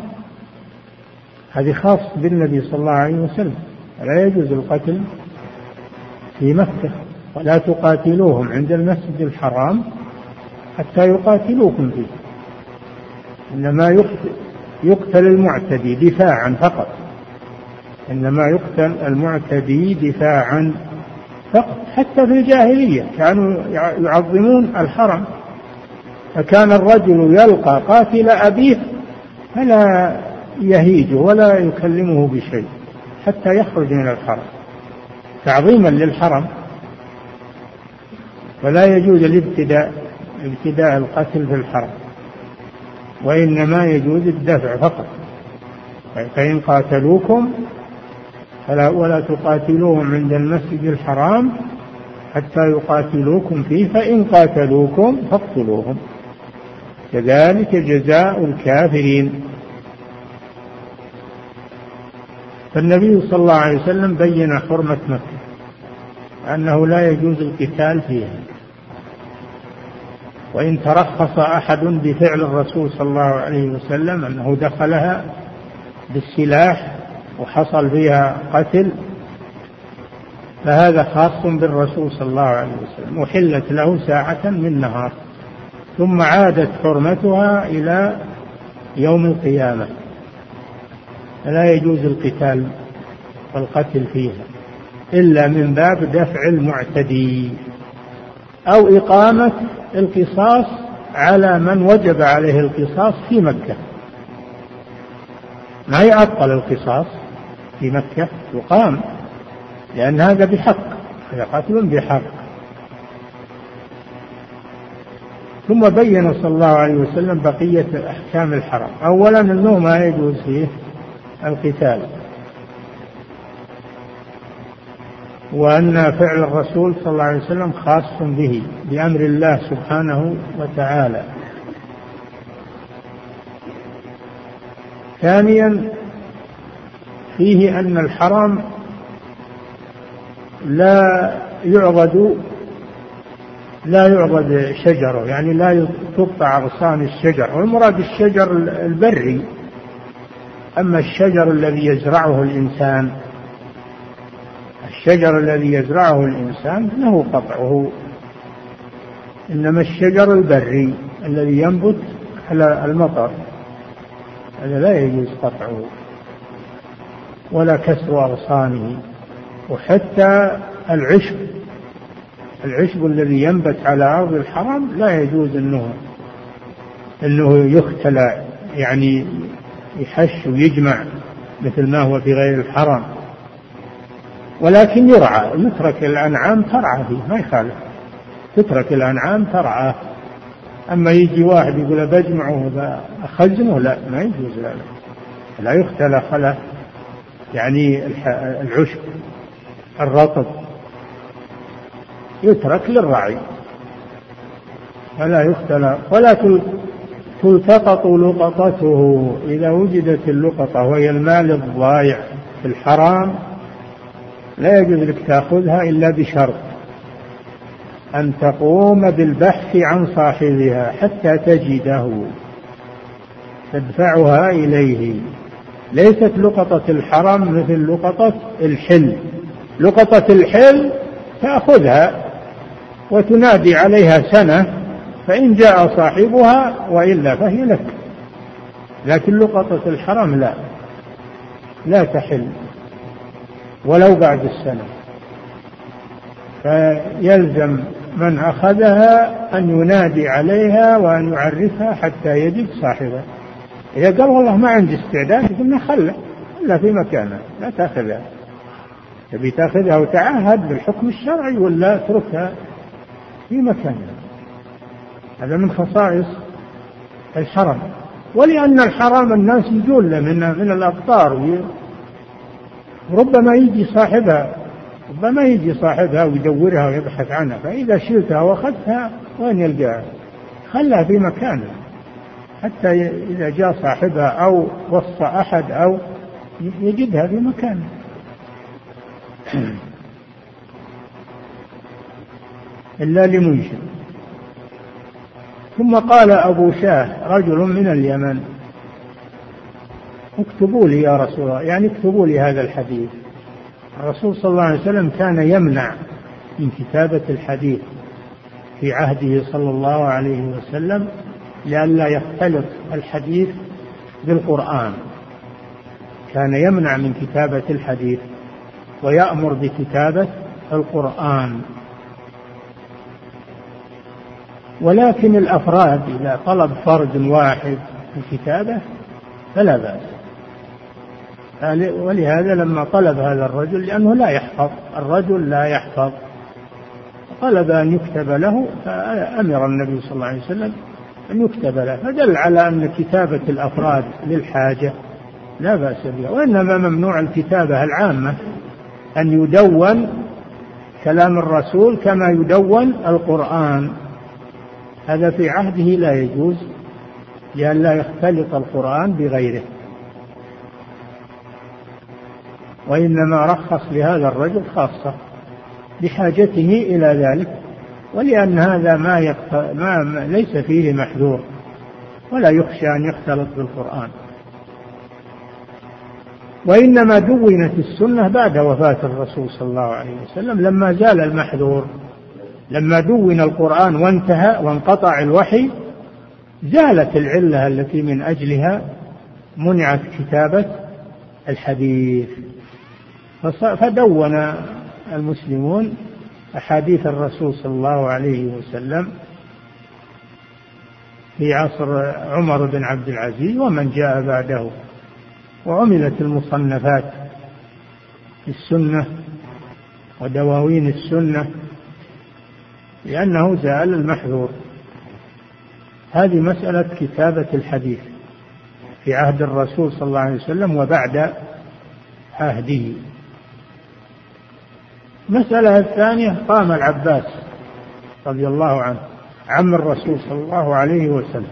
هذه خاص بالنبي صلى الله عليه وسلم. لا يجوز القتل في مكة. ولا تقاتلوهم عند المسجد الحرام حتى يقاتلوكم فيه. إنما يقتل, يقتل المعتدي دفاعا فقط. إنما يقتل المعتدي دفاعا فقط حتى في الجاهلية. كانوا يعظمون الحرم. فكان الرجل يلقى قاتل أبيه فلا يهيجه ولا يكلمه بشيء حتى يخرج من الحرم. تعظيما للحرم. فلا يجوز الابتداء ابتداء القتل في الحرم. وإنما يجوز الدفع فقط. فإن قاتلوكم فلا ولا تقاتلوهم عند المسجد الحرام حتى يقاتلوكم فيه فإن قاتلوكم فاقتلوهم. كذلك جزاء الكافرين. فالنبي صلى الله عليه وسلم بين حرمة مكة أنه لا يجوز القتال فيها. وإن ترخص أحد بفعل الرسول صلى الله عليه وسلم أنه دخلها بالسلاح وحصل فيها قتل فهذا خاص بالرسول صلى الله عليه وسلم وحلت له ساعة من نهار ثم عادت حرمتها إلى يوم القيامة. فلا يجوز القتال والقتل فيها إلا من باب دفع المعتدي. أو إقامة القصاص على من وجب عليه القصاص في مكة. ما يعطل القصاص في مكة؟ يقام لأن هذا بحق هذا قتل بحق. ثم بين صلى الله عليه وسلم بقية أحكام الحرم أولا أنه ما يجوز فيه القتال. وأن فعل الرسول صلى الله عليه وسلم خاص به بأمر الله سبحانه وتعالى. ثانيا فيه أن الحرام لا يعضد لا يعضد شجره يعني لا تقطع أغصان الشجر. والمراد الشجر البري أما الشجر الذي يزرعه الإنسان الشجر الذي يزرعه الإنسان له قطعه. إنما الشجر البري الذي ينبت على المطر. هذا لا يجوز قطعه ولا كسر أغصانه وحتى العشب. العشب الذي ينبت على أرض الحرم لا يجوز أنه أنه يختلى يعني يحش ويجمع مثل ما هو في غير الحرم ولكن يرعى يترك الأنعام ترعى فيه ما يخالف. تترك الأنعام ترعى. أما يجي واحد يقول بجمعه أخزنه لا ما يجوز لا لا يختلى خلا يعني العشب الرطب. يترك للرعي. فلا يختلى ولا تلتقط لقطته. إذا وجدت اللقطة وهي المال الضايع في الحرام لا يجوز لك تأخذها إلا بشرط أن تقوم بالبحث عن صاحبها حتى تجده تدفعها إليه. ليست لقطة الحرم مثل لقطة الحل. لقطة الحل تأخذها وتنادي عليها سنة فإن جاء صاحبها وإلا فهي لك. لكن لقطة الحرم لا. لا تحل. ولو بعد السنة. فيلزم من أخذها أن ينادي عليها وأن يعرفها حتى يجد صاحبها. إذا قال والله ما عندي استعداد قلنا خله خلها في مكانها لا تأخذها. تبي تأخذها وتعهد بالحكم الشرعي ولا اتركها في مكانها هذا من خصائص الحرم. ولأن الحرام الناس يجون من من الأقطار ربما يجي صاحبها ربما يجي صاحبها ويدورها ويبحث عنها فإذا شلتها وأخذتها وين يلقاها؟ خلها في مكانها. حتى إذا جاء صاحبها أو وصى أحد أو يجدها في مكانها. إلا لمنشد. ثم قال أبو شاه رجل من اليمن اكتبوا لي يا رسول الله يعني اكتبوا لي هذا الحديث. الرسول صلى الله عليه وسلم كان يمنع من كتابة الحديث في عهده صلى الله عليه وسلم لئلا يختلط الحديث بالقرآن. كان يمنع من كتابة الحديث ويأمر بكتابة القرآن. ولكن الأفراد إذا طلب فرد واحد الكتابة فلا بأس. ولهذا لما طلب هذا الرجل لأنه لا يحفظ الرجل لا يحفظ. طلب أن يكتب له فأمر النبي صلى الله عليه وسلم أن يكتب له. فدل على أن كتابة الأفراد للحاجة لا بأس بها. وإنما ممنوع الكتابة العامة أن يدون كلام الرسول كما يدون القرآن. هذا في عهده لا يجوز لئلا يختلط القرآن بغيره. وإنما رخص لهذا الرجل خاصة بحاجته إلى ذلك ولأن هذا ما, يقت... ما ليس فيه محذور ولا يخشى أن يختلط بالقرآن. وإنما دونت السنة بعد وفاة الرسول صلى الله عليه وسلم لما زال المحذور لما دون القرآن وانتهى وانقطع الوحي زالت العلة التي من أجلها منعت كتابة الحديث. فدون المسلمون أحاديث الرسول صلى الله عليه وسلم في عصر عمر بن عبد العزيز ومن جاء بعده وعملت المصنفات في السنة ودواوين السنة لأنه زال المحذور. هذه مسألة كتابة الحديث في عهد الرسول صلى الله عليه وسلم وبعد عهده. المسألة الثانية قام العباس رضي الله عنه عم الرسول صلى الله عليه وسلم.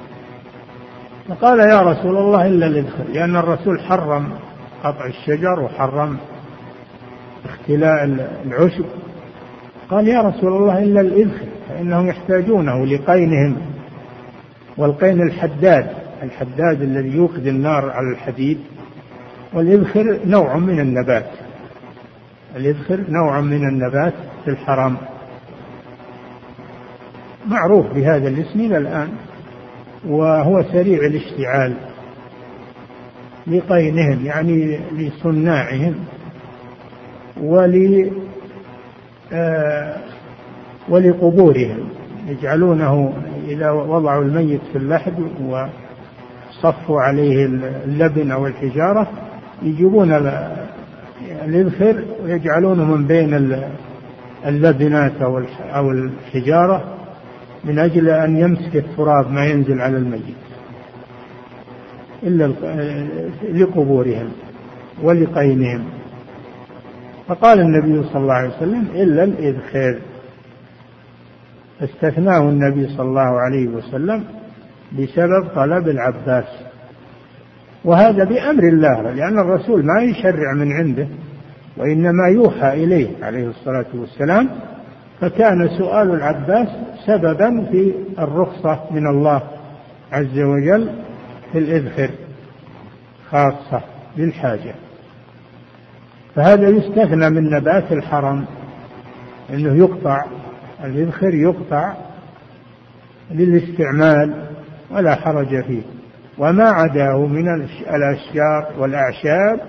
فقال يا رسول الله إلا الإدخل لأن الرسول حرم قطع الشجر وحرم اختلاء العشب. قال يا رسول الله إلا الإذخر فإنهم يحتاجونه لقينهم والقين الحداد الحداد الذي يوقد النار على الحديد. والإذخر نوع من النبات. الإذخر نوع من النبات في الحرم معروف بهذا الاسم إلى الآن وهو سريع الاشتعال لقينهم يعني لصناعهم ول آه، ولقبورهم. يجعلونه إذا وضعوا الميت في اللحد وصفوا عليه اللبن أو الحجارة يجيبون الإذخر ويجعلونه من بين اللبنات أو الحجارة من أجل أن يمسك التراب ما ينزل على الميت. إلا لقبورهم ولقينهم فقال النبي صلى الله عليه وسلم إلا الإذخر استثناه النبي صلى الله عليه وسلم بسبب طلب العباس. وهذا بأمر الله لأن الرسول ما يشرع من عنده وإنما يوحى إليه عليه الصلاة والسلام فكان سؤال العباس سببا في الرخصة من الله عز وجل في الإذخر خاصة للحاجة. فهذا يستثنى من نبات الحرم إنه يقطع الإذخر يقطع للاستعمال ولا حرج فيه. وما عداه من الأشجار والأعشاب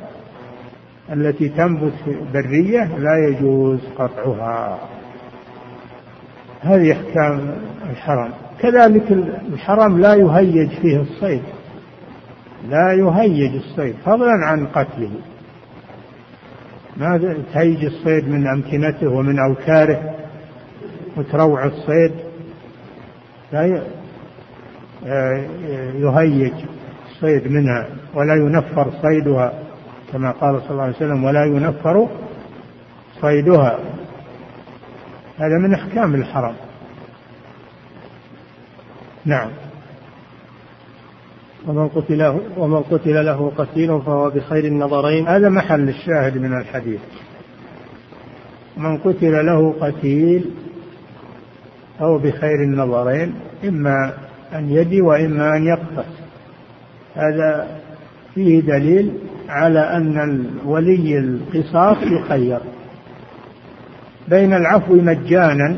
التي تنبت برية لا يجوز قطعها. هذه أحكام الحرم. كذلك الحرم لا يهيج فيه الصيد. لا يهيج الصيد فضلا عن قتله. ما تهيج الصيد من أمكنته ومن أوكاره وتروع الصيد. لا يهيج الصيد منها ولا ينفر صيدها كما قال صلى الله عليه وسلم ولا ينفر صيدها. هذا من أحكام الحرم. نعم. ومن قتل ومن قتل له قتيل فهو بخير النظرين. هذا محل الشاهد من الحديث. من قتل له قتيل فهو بخير النظرين إما أن يدي وإما أن يقتص هذا فيه دليل على أن ولي القصاص يخير. بين العفو مجانا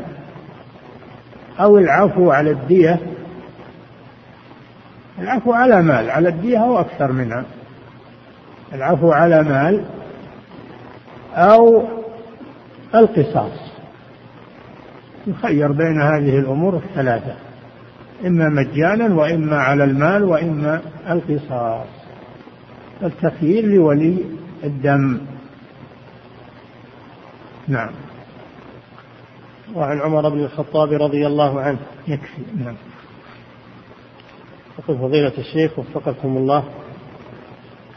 أو العفو على الدية العفو على مال على الدية أو أكثر منها. العفو على مال أو القصاص. يخير بين هذه الأمور الثلاثة. إما مجانا وإما على المال وإما القصاص. التخيير لولي الدم. نعم. وعن عمر بن الخطاب رضي الله عنه. يكفي. نعم. يقول فضيلة الشيخ وفقكم الله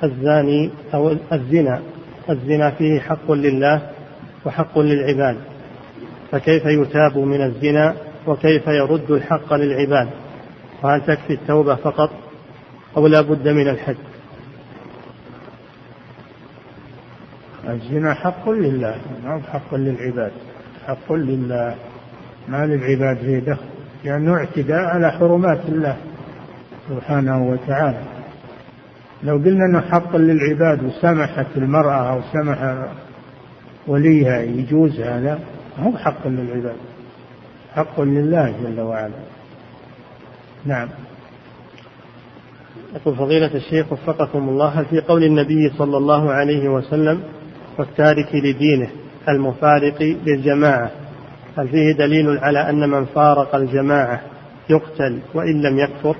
الزاني أو الزنا الزنا فيه حق لله وحق للعباد فكيف يتاب من الزنا وكيف يرد الحق للعباد؟ وهل تكفي التوبة فقط أو لا بد من الحد الزنا حق لله ما حق للعباد؟ حق لله ما للعباد فيه دخل لأنه اعتداء على حرمات الله سبحانه وتعالى. لو قلنا إنه حق للعباد وسمحت المرأة أو سمح وليها يجوز هذا هو حق للعباد. حق لله جل وعلا. نعم. يقول فضيلة الشيخ وفقكم الله في قول النبي صلى الله عليه وسلم والتارك لدينه المفارق للجماعة هل فيه دليل على أن من فارق الجماعة يقتل وإن لم يكفر؟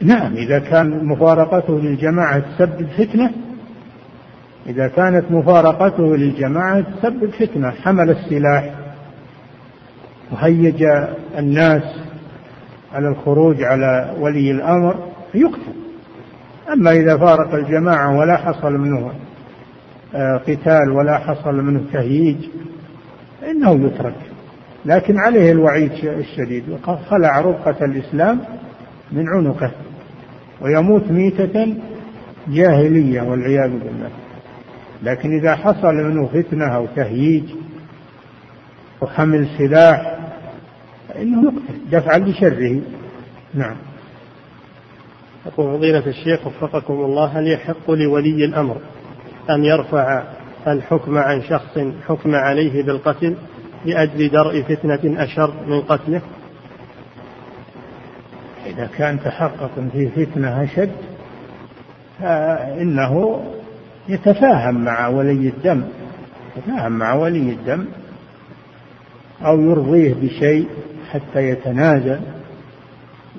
نعم إذا كان مفارقته للجماعة تسبب فتنة. إذا كانت مفارقته للجماعة تسبب فتنة. حمل السلاح. وهيج الناس على الخروج على ولي الأمر يقتل أما إذا فارق الجماعة ولا حصل منه آه، قتال ولا حصل منه تهييج إنه يترك. لكن عليه الوعيد الشديد. خلع رقة الإسلام من عنقه ويموت ميتة جاهلية والعياذ بالله. لكن إذا حصل منه فتنة أو تهييج وحمل سلاح فإنه يقتل دفعا لشره. نعم. يقول فضيلة الشيخ وفقكم الله هل يحق لولي الأمر أن يرفع الحكم عن شخص حكم عليه بالقتل لأجل درء فتنة أشر من قتله؟ إذا كان تحقق في فتنة أشد فإنه يتفاهم مع ولي الدم يتفاهم مع ولي الدم أو يرضيه بشيء. حتى يتنازل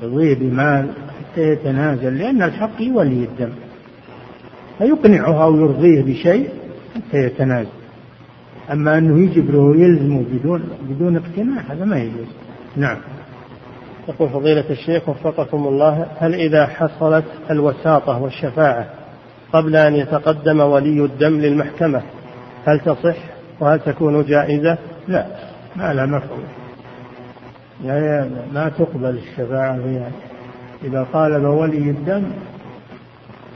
يرضيه بمال حتى يتنازل لأن الحق لولي الدم. فيقنعه أو يرضيه بشيء حتى يتنازل. أما أنه يجبره يلزمه بدون بدون اقتناع هذا ما يجوز. نعم. يقول فضيلة الشيخ وفقكم الله هل إذا حصلت الوساطة والشفاعة قبل أن يتقدم ولي الدم للمحكمة هل تصح وهل تكون جائزة؟ لا ما لا مفعول. يعني ما تقبل الشفاعة فيها إذا طالب ولي الدم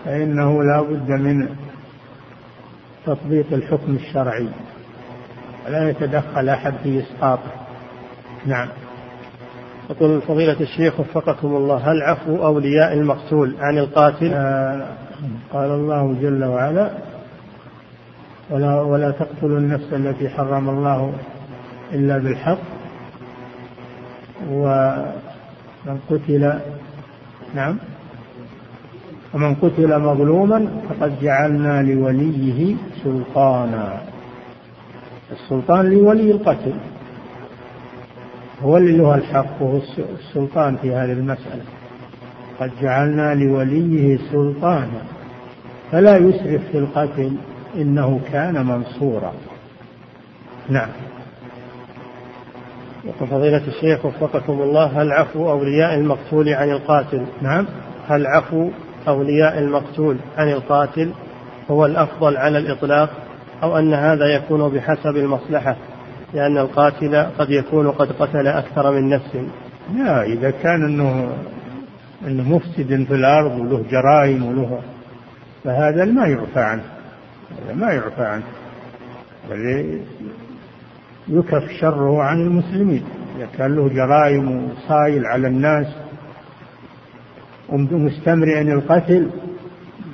فإنه لا بد من تطبيق الحكم الشرعي. ولا يتدخل أحد في إسقاطه. نعم. يقول فضيلة الشيخ وفقكم الله هل عفو أولياء المقتول عن القاتل؟ آه قال الله جل وعلا ولا ولا تقتلوا النفس التي حرم الله إلا بالحق. ومن قتل نعم. ومن قتل مظلوما فقد جعلنا لوليه سلطانا. السلطان لولي القتل. هو اللي له الحق وهو السلطان في هذه المسألة. قد جعلنا لوليه سلطانا. فلا يسرف في القتل إنه كان منصورا. نعم. يقول فضيلة الشيخ وفقكم الله هل عفو أولياء المقتول عن القاتل؟ نعم. هل عفو أولياء المقتول عن القاتل هو الأفضل على الإطلاق أو أن هذا يكون بحسب المصلحة؟ لأن القاتل قد يكون قد قتل أكثر من نفس. لا إذا كان أنه أنه مفسد في الأرض وله جرائم وله فهذا ما يعفى عنه. هذا ما يعفى عنه. بل يكف شره عن المسلمين. إذا كان له جرائم وصايل على الناس ومستمرئ القتل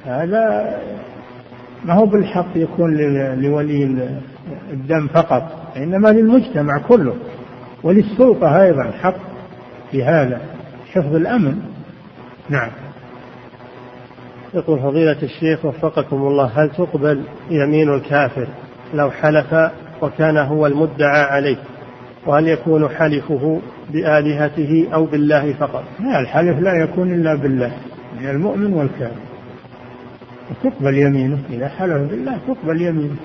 هذا ما هو بالحق يكون لولي الدم فقط إنما للمجتمع كله وللسلطة أيضا حق في هذا. حفظ الأمن. نعم. يقول فضيلة الشيخ وفقكم الله هل تقبل يمين الكافر لو حلف وكان هو المدعى عليه وهل يكون حلفه بآلهته أو بالله فقط؟ لا الحلف لا يكون إلا بالله من المؤمن والكافر. تقبل يمينه إذا حلف بالله تقبل يمينه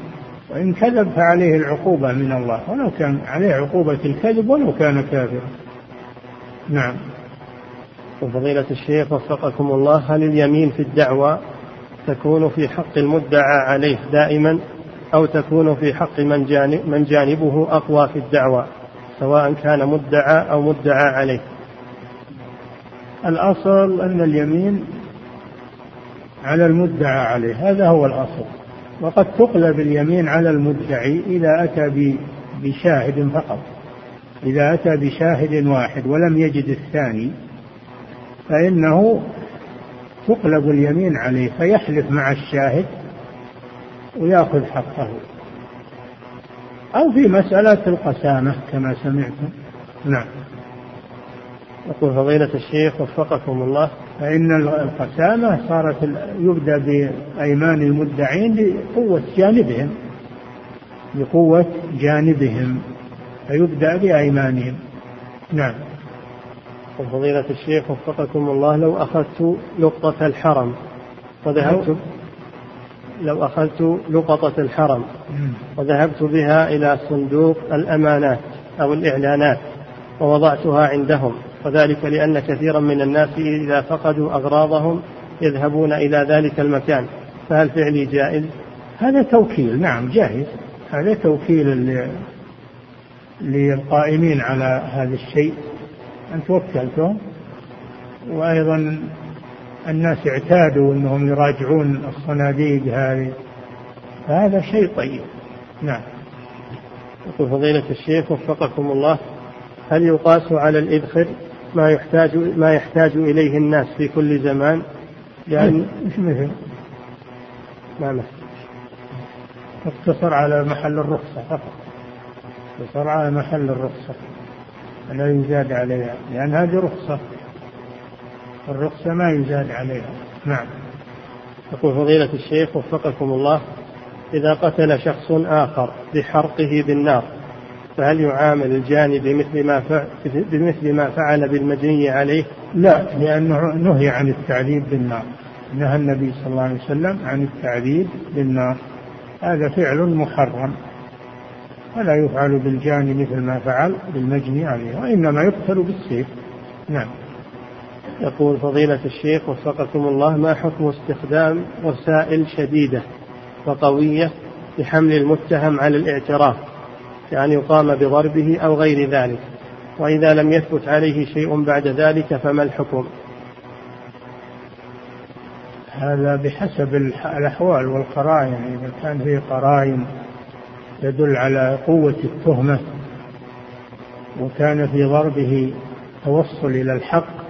وإن كذب فعليه العقوبة من الله ولو كان عليه عقوبة الكذب ولو كان كافرا. نعم. وفضيلة الشيخ وفقكم الله هل اليمين في الدعوة تكون في حق المدعى عليه دائما؟ أو تكون في حق من, جانب من جانبه أقوى في الدعوة سواء كان مدعى أو مدعى عليه. الأصل أن اليمين على المدعى عليه هذا هو الأصل. وقد تقلب اليمين على المدعي إذا أتى بشاهد فقط. إذا أتى بشاهد واحد ولم يجد الثاني فإنه تقلب اليمين عليه فيحلف مع الشاهد ويأخذ حقه. أو في مسألة القسامة كما سمعتم. نعم. يقول فضيلة الشيخ وفقكم الله. فإن القسامة صارت يبدأ بأيمان المدعين لقوة جانبهم. لقوة جانبهم. فيبدأ بأيمانهم. نعم. وفضيلة الشيخ وفقكم الله لو أخذت لقطة الحرم وذهبت لو أخذت لقطة الحرم وذهبت بها إلى صندوق الأمانات أو الإعلانات ووضعتها عندهم وذلك لأن كثيرا من الناس إذا فقدوا أغراضهم يذهبون إلى ذلك المكان. فهل فعلي جائز؟ هذا توكيل نعم جائز هذا توكيل للقائمين على هذا الشيء. أنت وكلتهم وأيضا الناس اعتادوا أنهم يراجعون الصناديق هذه. فهذا شيء طيب. نعم. يقول فضيلة الشيخ وفقكم الله هل يقاس على الإذخر ما يحتاج ما يحتاج إليه الناس في كل زمان؟ يعني إيش مثل؟ ما مثل اقتصر على محل الرخصة فقط. اقتصر على محل الرخصة. لا يزاد عليها. لأن هذه رخصة. الرخصة ما يزاد عليها. نعم. يقول فضيلة الشيخ وفقكم الله إذا قتل شخص آخر بحرقه بالنار فهل يعامل الجاني بمثل ما فعل بمثل ما فعل بالمجني عليه؟ لا لأنه نهي عن التعذيب بالنار. نهى النبي صلى الله عليه وسلم عن التعذيب بالنار. هذا فعل محرم. ولا يفعل بالجاني مثل ما فعل بالمجني عليه وإنما يقتل بالسيف. نعم. يقول فضيلة الشيخ وفقكم الله ما حكم استخدام وسائل شديدة وقوية لحمل المتهم على الاعتراف كأن يقام بضربه أو غير ذلك؟ وإذا لم يثبت عليه شيء بعد ذلك فما الحكم؟ هذا بحسب الأحوال والقرائن. إذا كان فيه قرائن تدل على قوة التهمة وكان في ضربه توصل إلى الحق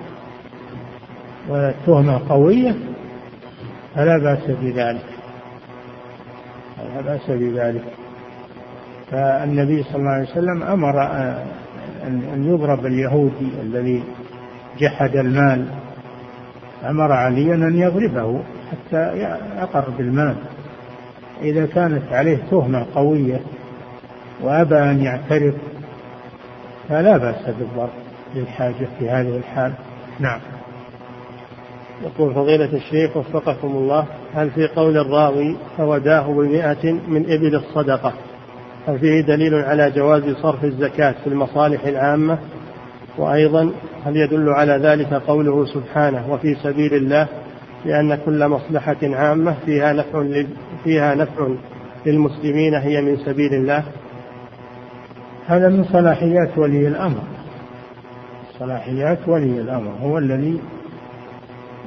والتهمة قوية فلا بأس بذلك. لا بأس بذلك. فالنبي صلى الله عليه وسلم أمر أن يضرب اليهودي الذي جحد المال. أمر عليا أن يضربه حتى يقر بالمال. إذا كانت عليه تهمة قوية وأبى أن يعترف فلا بأس بالضرب للحاجة في هذه الحال. نعم. يقول فضيلة الشيخ وفقكم الله هل في قول الراوي فوداه بمئة من إبل الصدقة؟ هل فيه دليل على جواز صرف الزكاة في المصالح العامة؟ وأيضا هل يدل على ذلك قوله سبحانه وفي سبيل الله لأن كل مصلحة عامة فيها نفع فيها نفع للمسلمين هي من سبيل الله؟ هذا من صلاحيات ولي الأمر. صلاحيات ولي الأمر هو الذي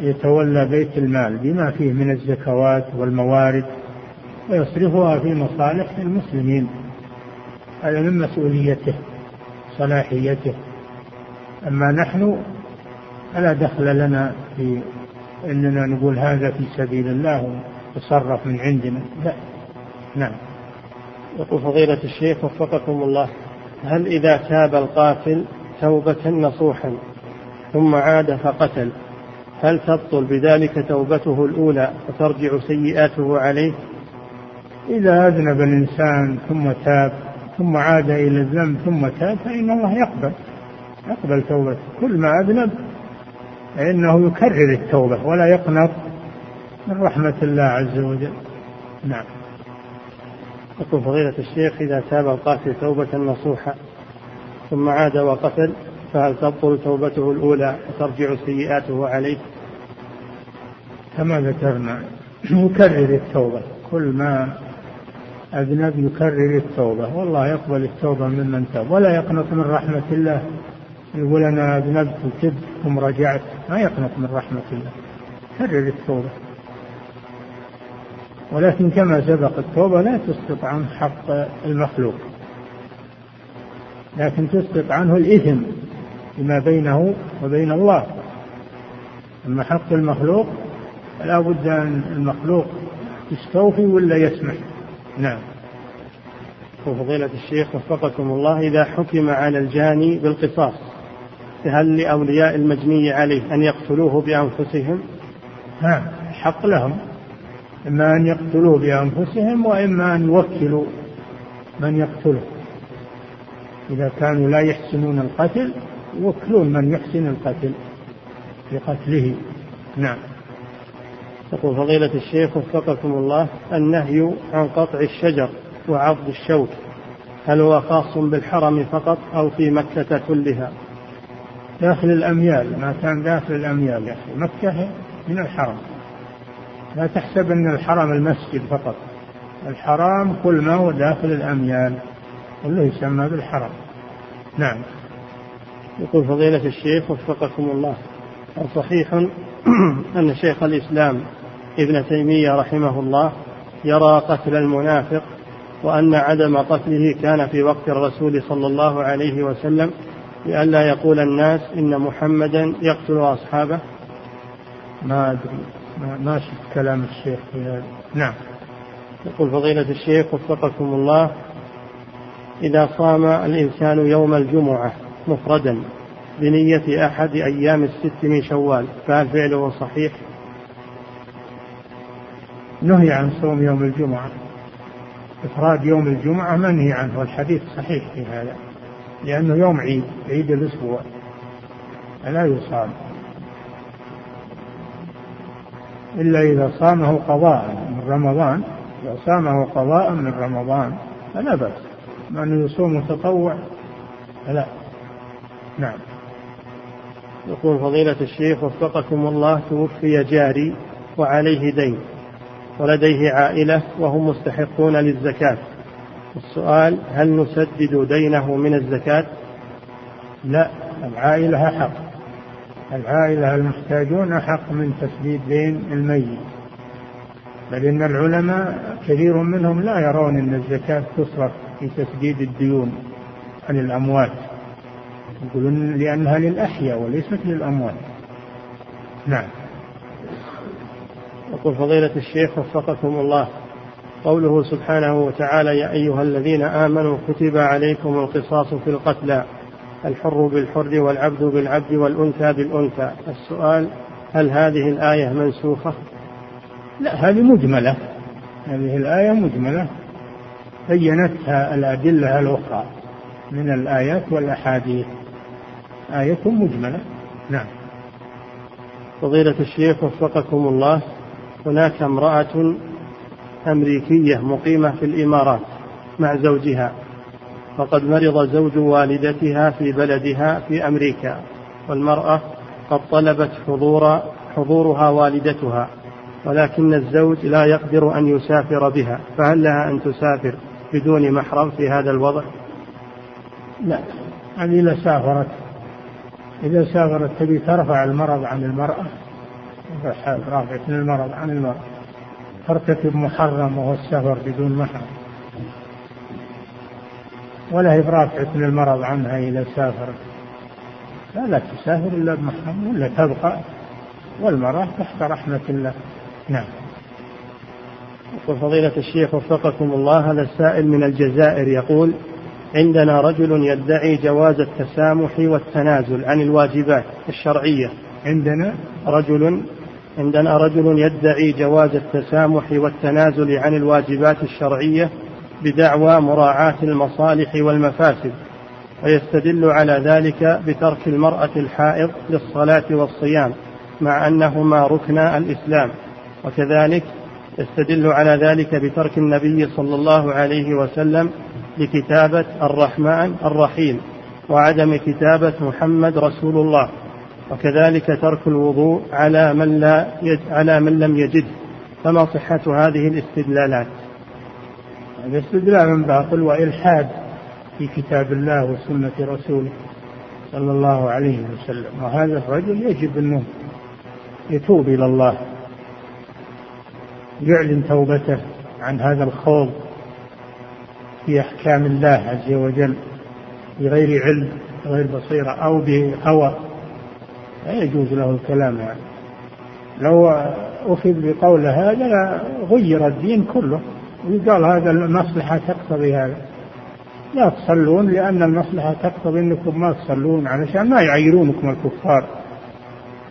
يتولى بيت المال بما فيه من الزكوات والموارد ويصرفها في مصالح المسلمين هذا من مسؤوليته صلاحيته. أما نحن فلا دخل لنا في أننا نقول هذا في سبيل الله وتصرف من عندنا. لا. نعم. يقول فضيلة الشيخ وفقكم الله هل إذا تاب القاتل توبة نصوحا ثم عاد فقتل؟ هل تبطل بذلك توبته الأولى وترجع سيئاته عليه؟ إذا أذنب الإنسان ثم تاب ثم عاد إلى الذنب ثم تاب فإن الله يقبل يقبل توبته. كل ما أذنب فإنه يكرر التوبة ولا يقنط من رحمة الله عز وجل. نعم. يقول فضيلة الشيخ إذا تاب القاتل توبة نصوحة ثم عاد وقتل فهل تبطل توبته الأولى وترجع سيئاته عليه؟ كما ذكرنا يكرر التوبة. كل ما أذنب يكرر التوبة. والله يقبل التوبة ممن تاب. ولا يقنط من رحمة الله. يقول أنا أذنبت وتبت ثم رجعت. ما يقنط من رحمة الله. كرر التوبة. ولكن كما سبق التوبة لا تسقط عنه حق المخلوق. لكن تسقط عنه الإثم. فيما بينه وبين الله. أما حق المخلوق فلا بد أن المخلوق يستوفي ولا يسمح. نعم. وفضيلة الشيخ وفقكم الله إذا حكم على الجاني بالقصاص فهل لأولياء المجني عليه أن يقتلوه بأنفسهم؟ نعم حق لهم. إما أن يقتلوه بأنفسهم وإما أن يوكلوا من يقتله. إذا كانوا لا يحسنون القتل يوكلون من يحسن القتل لقتله. نعم. يقول فضيلة الشيخ وفقكم الله النهي عن قطع الشجر وعض الشوك هل هو خاص بالحرم فقط أو في مكة كلها؟ داخل الأميال ما كان داخل الأميال يا أخي. مكة من الحرم. لا تحسب أن الحرم المسجد فقط. الحرام كل ما هو داخل الأميال كله يسمى بالحرم. نعم. يقول فضيلة الشيخ وفقكم الله. صحيح أن شيخ الإسلام ابن تيمية رحمه الله يرى قتل المنافق وأن عدم قتله كان في وقت الرسول صلى الله عليه وسلم لئلا يقول الناس إن محمدا يقتل أصحابه. ما أدري. ما, شفت كلام الشيخ في هذا. نعم. يقول فضيلة الشيخ وفقكم الله إذا صام الإنسان يوم الجمعة مفردا بنية أحد أيام الست من شوال فهل فعله صحيح؟ نهي عن صوم يوم الجمعة. إفراد يوم الجمعة منهي عنه والحديث صحيح في هذا لأنه يوم عيد عيد الأسبوع فلا يصام. إلا إذا صامه قضاء من رمضان إذا صامه قضاء من رمضان فلا بأس. أنه يصوم تطوع فلا. نعم. يقول فضيلة الشيخ وفقكم الله توفي جاري وعليه دين ولديه عائلة وهم مستحقون للزكاة. السؤال هل نسدد دينه من الزكاة؟ لا العائلة أحق العائلة المحتاجون أحق من تسديد دين الميت. بل إن العلماء كثير منهم لا يرون أن الزكاة تصرف في تسديد الديون عن الأموات. يقولون لأنها للأحياء وليست للأموات. نعم. يقول فضيلة الشيخ وفقكم الله. قوله سبحانه وتعالى يا أيها الذين آمنوا كتب عليكم القصاص في القتلى الحر بالحر والعبد بالعبد والأنثى بالأنثى. السؤال هل هذه الآية منسوخة؟ لا هذه مجملة. هذه الآية مجملة. بينتها الأدلة الأخرى من الآيات والأحاديث. آية مجملة. نعم. فضيلة الشيخ وفقكم الله هناك امرأة أمريكية مقيمة في الإمارات مع زوجها وقد مرض زوج والدتها في بلدها في أمريكا والمرأة قد طلبت حضور حضورها والدتها ولكن الزوج لا يقدر أن يسافر بها فهل لها أن تسافر بدون محرم في هذا الوضع؟ لا. هذه إذا سافرت. إذا سافرت تبي ترفع المرض عن المرأة رافعة المرض عن المرأة. ترتكب محرم وهو السفر بدون محرم. ولا هي برافعة المرض عنها إذا سافرت. لا لا تسافر إلا بمحرم ولا تبقى. والمرأة تحت رحمة الله. نعم. يقول فضيلة الشيخ وفقكم الله هذا السائل من الجزائر يقول عندنا رجل يدعي جواز التسامح والتنازل عن الواجبات الشرعية. عندنا؟ رجل عندنا رجل يدعي جواز التسامح والتنازل عن الواجبات الشرعية بدعوى مراعاة المصالح والمفاسد ويستدل على ذلك بترك المرأة الحائض للصلاة والصيام مع أنهما ركنا الإسلام. وكذلك يستدل على ذلك بترك النبي صلى الله عليه وسلم لكتابة الرحمن الرحيم وعدم كتابة محمد رسول الله وكذلك ترك الوضوء على من لا يج... على من لم يجد فما صحة هذه الاستدلالات؟ الاستدلال باطل وإلحاد في كتاب الله وسنة رسوله صلى الله عليه وسلم وهذا الرجل يجب أنه يتوب إلى الله يعلن توبته عن هذا الخوض في أحكام الله عز وجل بغير علم غير بصيرة أو بهوى. لا يجوز له الكلام يعني لو أخذ بقول هذا غير الدين كله ويقال هذا المصلحة تقتضي هذا. لا تصلون لأن المصلحة تقتضي أنكم ما تصلون علشان ما يعيرونكم الكفار.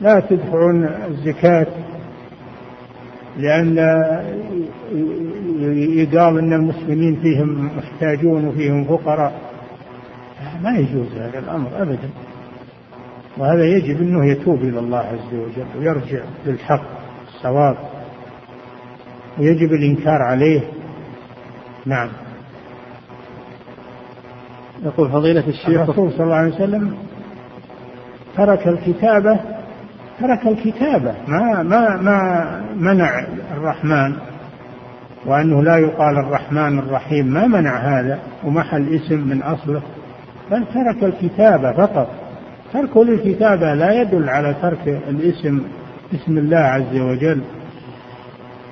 لا تدفعون الزكاة. لأن يقال أن المسلمين فيهم محتاجون وفيهم فقراء. ما يجوز هذا الأمر أبدا. وهذا يجب أنه يتوب إلى الله عز وجل ويرجع للحق الصواب. ويجب الإنكار عليه. نعم. يقول فضيلة الشيخ الرسول صلى الله عليه وسلم ترك الكتابة ترك الكتابة. ما ما ما منع الرحمن وأنه لا يقال الرحمن الرحيم. ما منع هذا ومحى الاسم من أصله. بل ترك الكتابة فقط. تركه للكتابة لا يدل على ترك الاسم اسم الله عز وجل.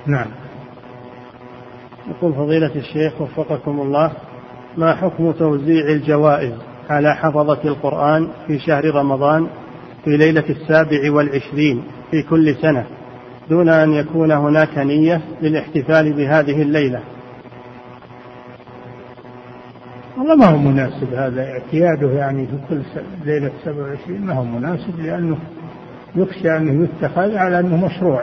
نعم. يقول فضيلة الشيخ وفقكم الله ما حكم توزيع الجوائز على حفظة القرآن في شهر رمضان في ليلة السابع والعشرين في كل سنة دون أن يكون هناك نية للاحتفال بهذه الليلة. والله ما هو مناسب هذا اعتياده يعني في كل ليلة 27 ما هو مناسب لأنه يخشى أنه يتخذ على أنه مشروع.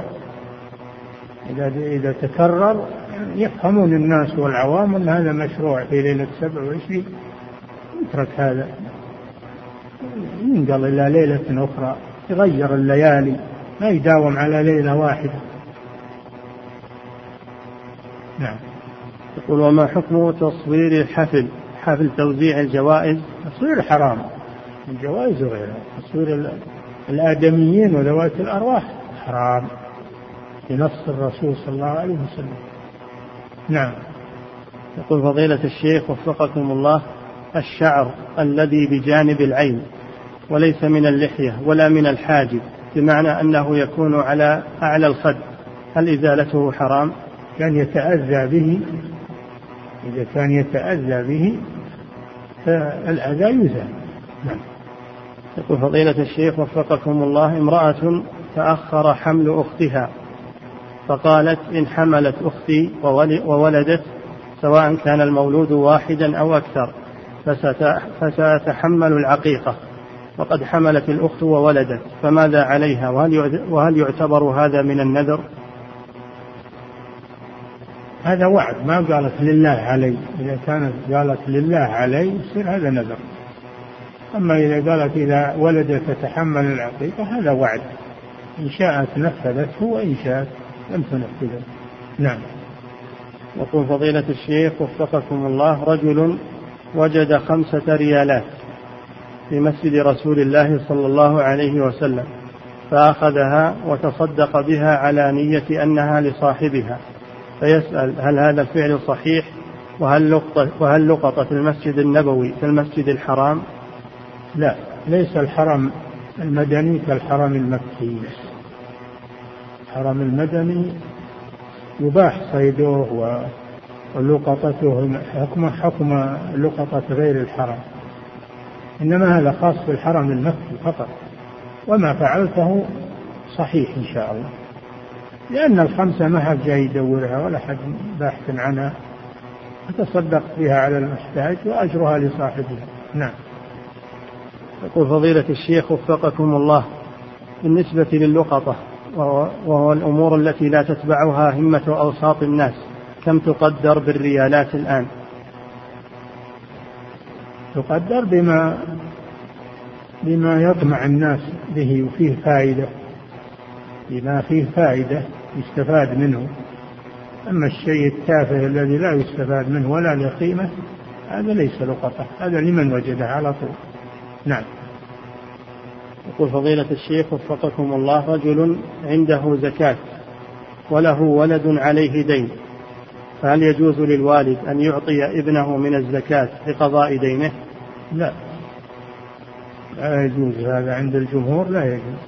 إذا إذا تكرر يفهمون الناس والعوام أن هذا مشروع في ليلة 27 يترك هذا. ينقل إلى ليلة أخرى يغير الليالي ما يداوم على ليلة واحدة. نعم. يقول وما حكم تصوير الحفل؟ حفل توزيع الجوائز؟ تصوير حرام. الجوائز وغيرها. تصوير الآدميين وذوات الأرواح حرام. بنص الرسول صلى الله عليه وسلم. نعم. يقول فضيلة الشيخ وفقكم الله الشعر الذي بجانب العين وليس من اللحية ولا من الحاجب بمعنى أنه يكون على أعلى الخد. هل إزالته حرام؟ كان يتأذى به إذا كان يتأذى به فالأذى يزال. نعم. يقول فضيلة الشيخ وفقكم الله امرأة تأخر حمل أختها فقالت إن حملت أختي وولدت سواء كان المولود واحدا أو أكثر. فسأتحمل العقيقة. وقد حملت الأخت وولدت فماذا عليها؟ وهل يعتبر هذا من النذر؟ هذا وعد ما قالت لله علي. إذا كانت قالت لله علي يصير هذا نذر. أما إذا قالت إذا ولدت تتحمل العقيقة هذا وعد. إن شاءت نفذته وإن شاءت لم تنفذه. نعم. يقول فضيلة الشيخ وفقكم الله رجل وجد خمسة ريالات في مسجد رسول الله صلى الله عليه وسلم فأخذها وتصدق بها على نية أنها لصاحبها. فيسأل هل هذا الفعل صحيح؟ وهل لقطة, وهل لقطة في المسجد النبوي في المسجد الحرام؟ لا ليس الحرم المدني كالحرم المكي. الحرم المدني يباح صيده ولقطته حكم حكم لقطة غير الحرم. إنما هذا خاص بالحرم المكي فقط. وما فعلته صحيح إن شاء الله. لأن الخمسة ما حد جاي يدورها ولا حد باحث عنها. تصدق بها على المحتاج وأجرها لصاحبها. نعم. يقول فضيلة الشيخ وفقكم الله. بالنسبة للقطة وهو الأمور التي لا تتبعها همة أوساط الناس. كم تقدر بالريالات الآن؟ تقدر بما بما يطمع الناس به وفيه فائدة. بما فيه فائدة يستفاد منه. أما الشيء التافه الذي لا يستفاد منه ولا له قيمة هذا ليس لقطة هذا لمن وجده على طول. نعم. يقول فضيلة الشيخ وفقكم الله رجل عنده زكاة وله ولد عليه دين. فهل يجوز للوالد أن يعطي ابنه من الزكاة لقضاء دينه؟ لا. لا يجوز. هذا عند الجمهور لا يجوز.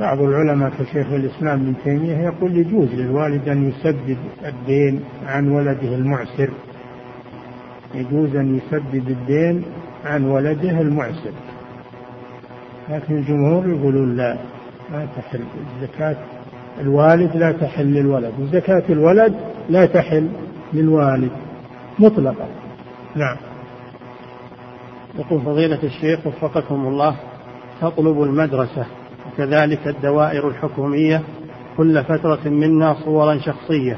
بعض العلماء كشيخ الإسلام ابن تيمية يقول يجوز للوالد أن يسدد الدين عن ولده المعسر. يجوز أن يسدد الدين عن ولده المعسر. لكن الجمهور يقولون لا ما تحل زكاة الوالد لا تحل للولد وزكاة الولد لا تحل للوالد مطلقا. نعم. يقول فضيلة الشيخ وفقكم الله تطلب المدرسة وكذلك الدوائر الحكومية كل فترة منا صورا شخصية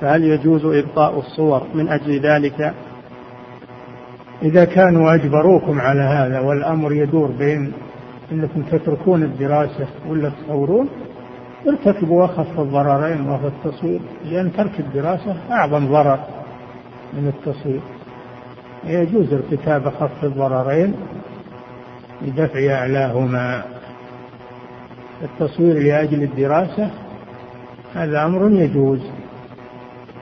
فهل يجوز إبقاء الصور من أجل ذلك؟ إذا كانوا أجبروكم على هذا والأمر يدور بين أنكم تتركون الدراسة ولا تصورون ارتكبوا أخف الضررين وهو التصوير لأن ترك الدراسة أعظم ضرر من التصوير. يجوز ارتكاب أخف الضررين لدفع أعلاهما. التصوير لأجل الدراسة هذا أمر يجوز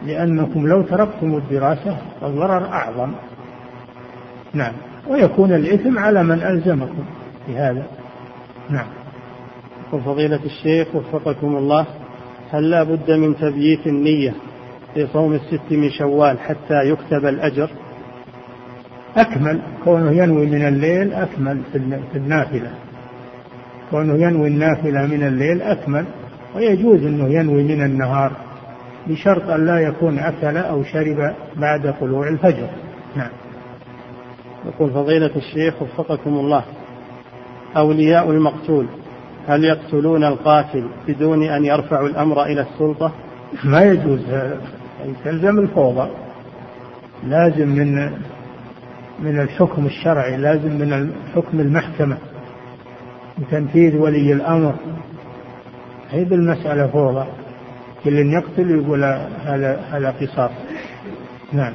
لأنكم لو تركتم الدراسة فالضرر أعظم. نعم. ويكون الإثم على من ألزمكم بهذا. نعم. وفضيلة الشيخ وفقكم الله هل لا بد من تبييت النية في صوم الست من شوال حتى يكتب الأجر؟ أكمل. كونه ينوي من الليل أكمل في النافلة. كونه ينوي النافلة من الليل أكمل. ويجوز أنه ينوي من النهار بشرط أن لا يكون أكل أو شرب بعد طلوع الفجر. نعم. يقول فضيلة الشيخ وفقكم الله أولياء المقتول هل يقتلون القاتل بدون أن يرفعوا الأمر إلى السلطة؟ ما يجوز. هذا تلزم الفوضى. لازم من من الحكم الشرعي لازم من حكم المحكمة. بتنفيذ ولي الأمر. هي بالمسألة فوضى. كل يقتل يقول هذا هذا قصاص. نعم.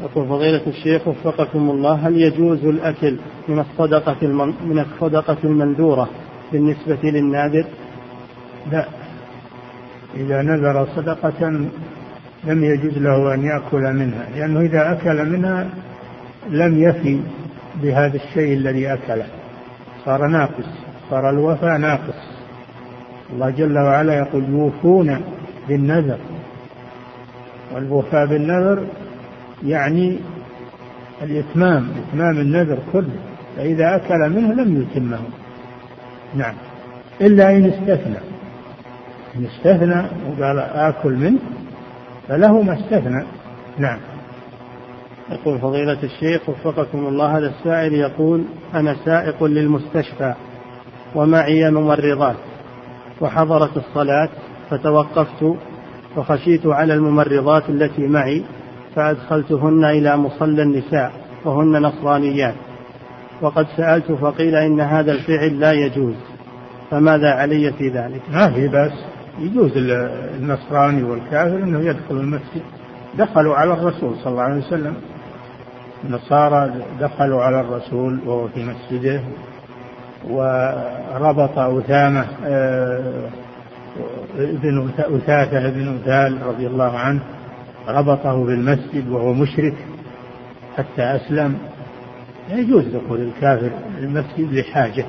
يقول فضيلة الشيخ وفقكم الله هل يجوز الأكل من الصدقة من الصدقة المندورة؟ بالنسبة للنادر؟ لا. إذا نذر صدقة لم يجوز له أن يأكل منها لأنه إذا أكل منها لم يفي بهذا الشيء الذي أكله صار ناقص صار الوفاء ناقص. الله جل وعلا يقول يوفون بالنذر. والوفاء بالنذر يعني الإتمام إتمام النذر كله. فإذا أكل منه لم يتمه. نعم. إلا إن استثنى. إن استثنى وقال آكل منه فله ما استثنى. نعم. يقول فضيلة الشيخ وفقكم الله هذا السائل يقول أنا سائق للمستشفى ومعي ممرضات وحضرت الصلاة فتوقفت وخشيت على الممرضات التي معي فأدخلتهن إلى مصلى النساء وهن نصرانيات. وقد سألت فقيل إن هذا الفعل لا يجوز. فماذا علي في ذلك؟ ما في بأس. يجوز النصراني والكافر أنه يدخل المسجد. دخلوا على الرسول صلى الله عليه وسلم. النصارى دخلوا على الرسول وهو في مسجده. وربط أثامة آه، ابن أثاثة بن أثال رضي الله عنه ربطه في المسجد وهو مشرك حتى أسلم. يجوز دخول الكافر المسجد لحاجة.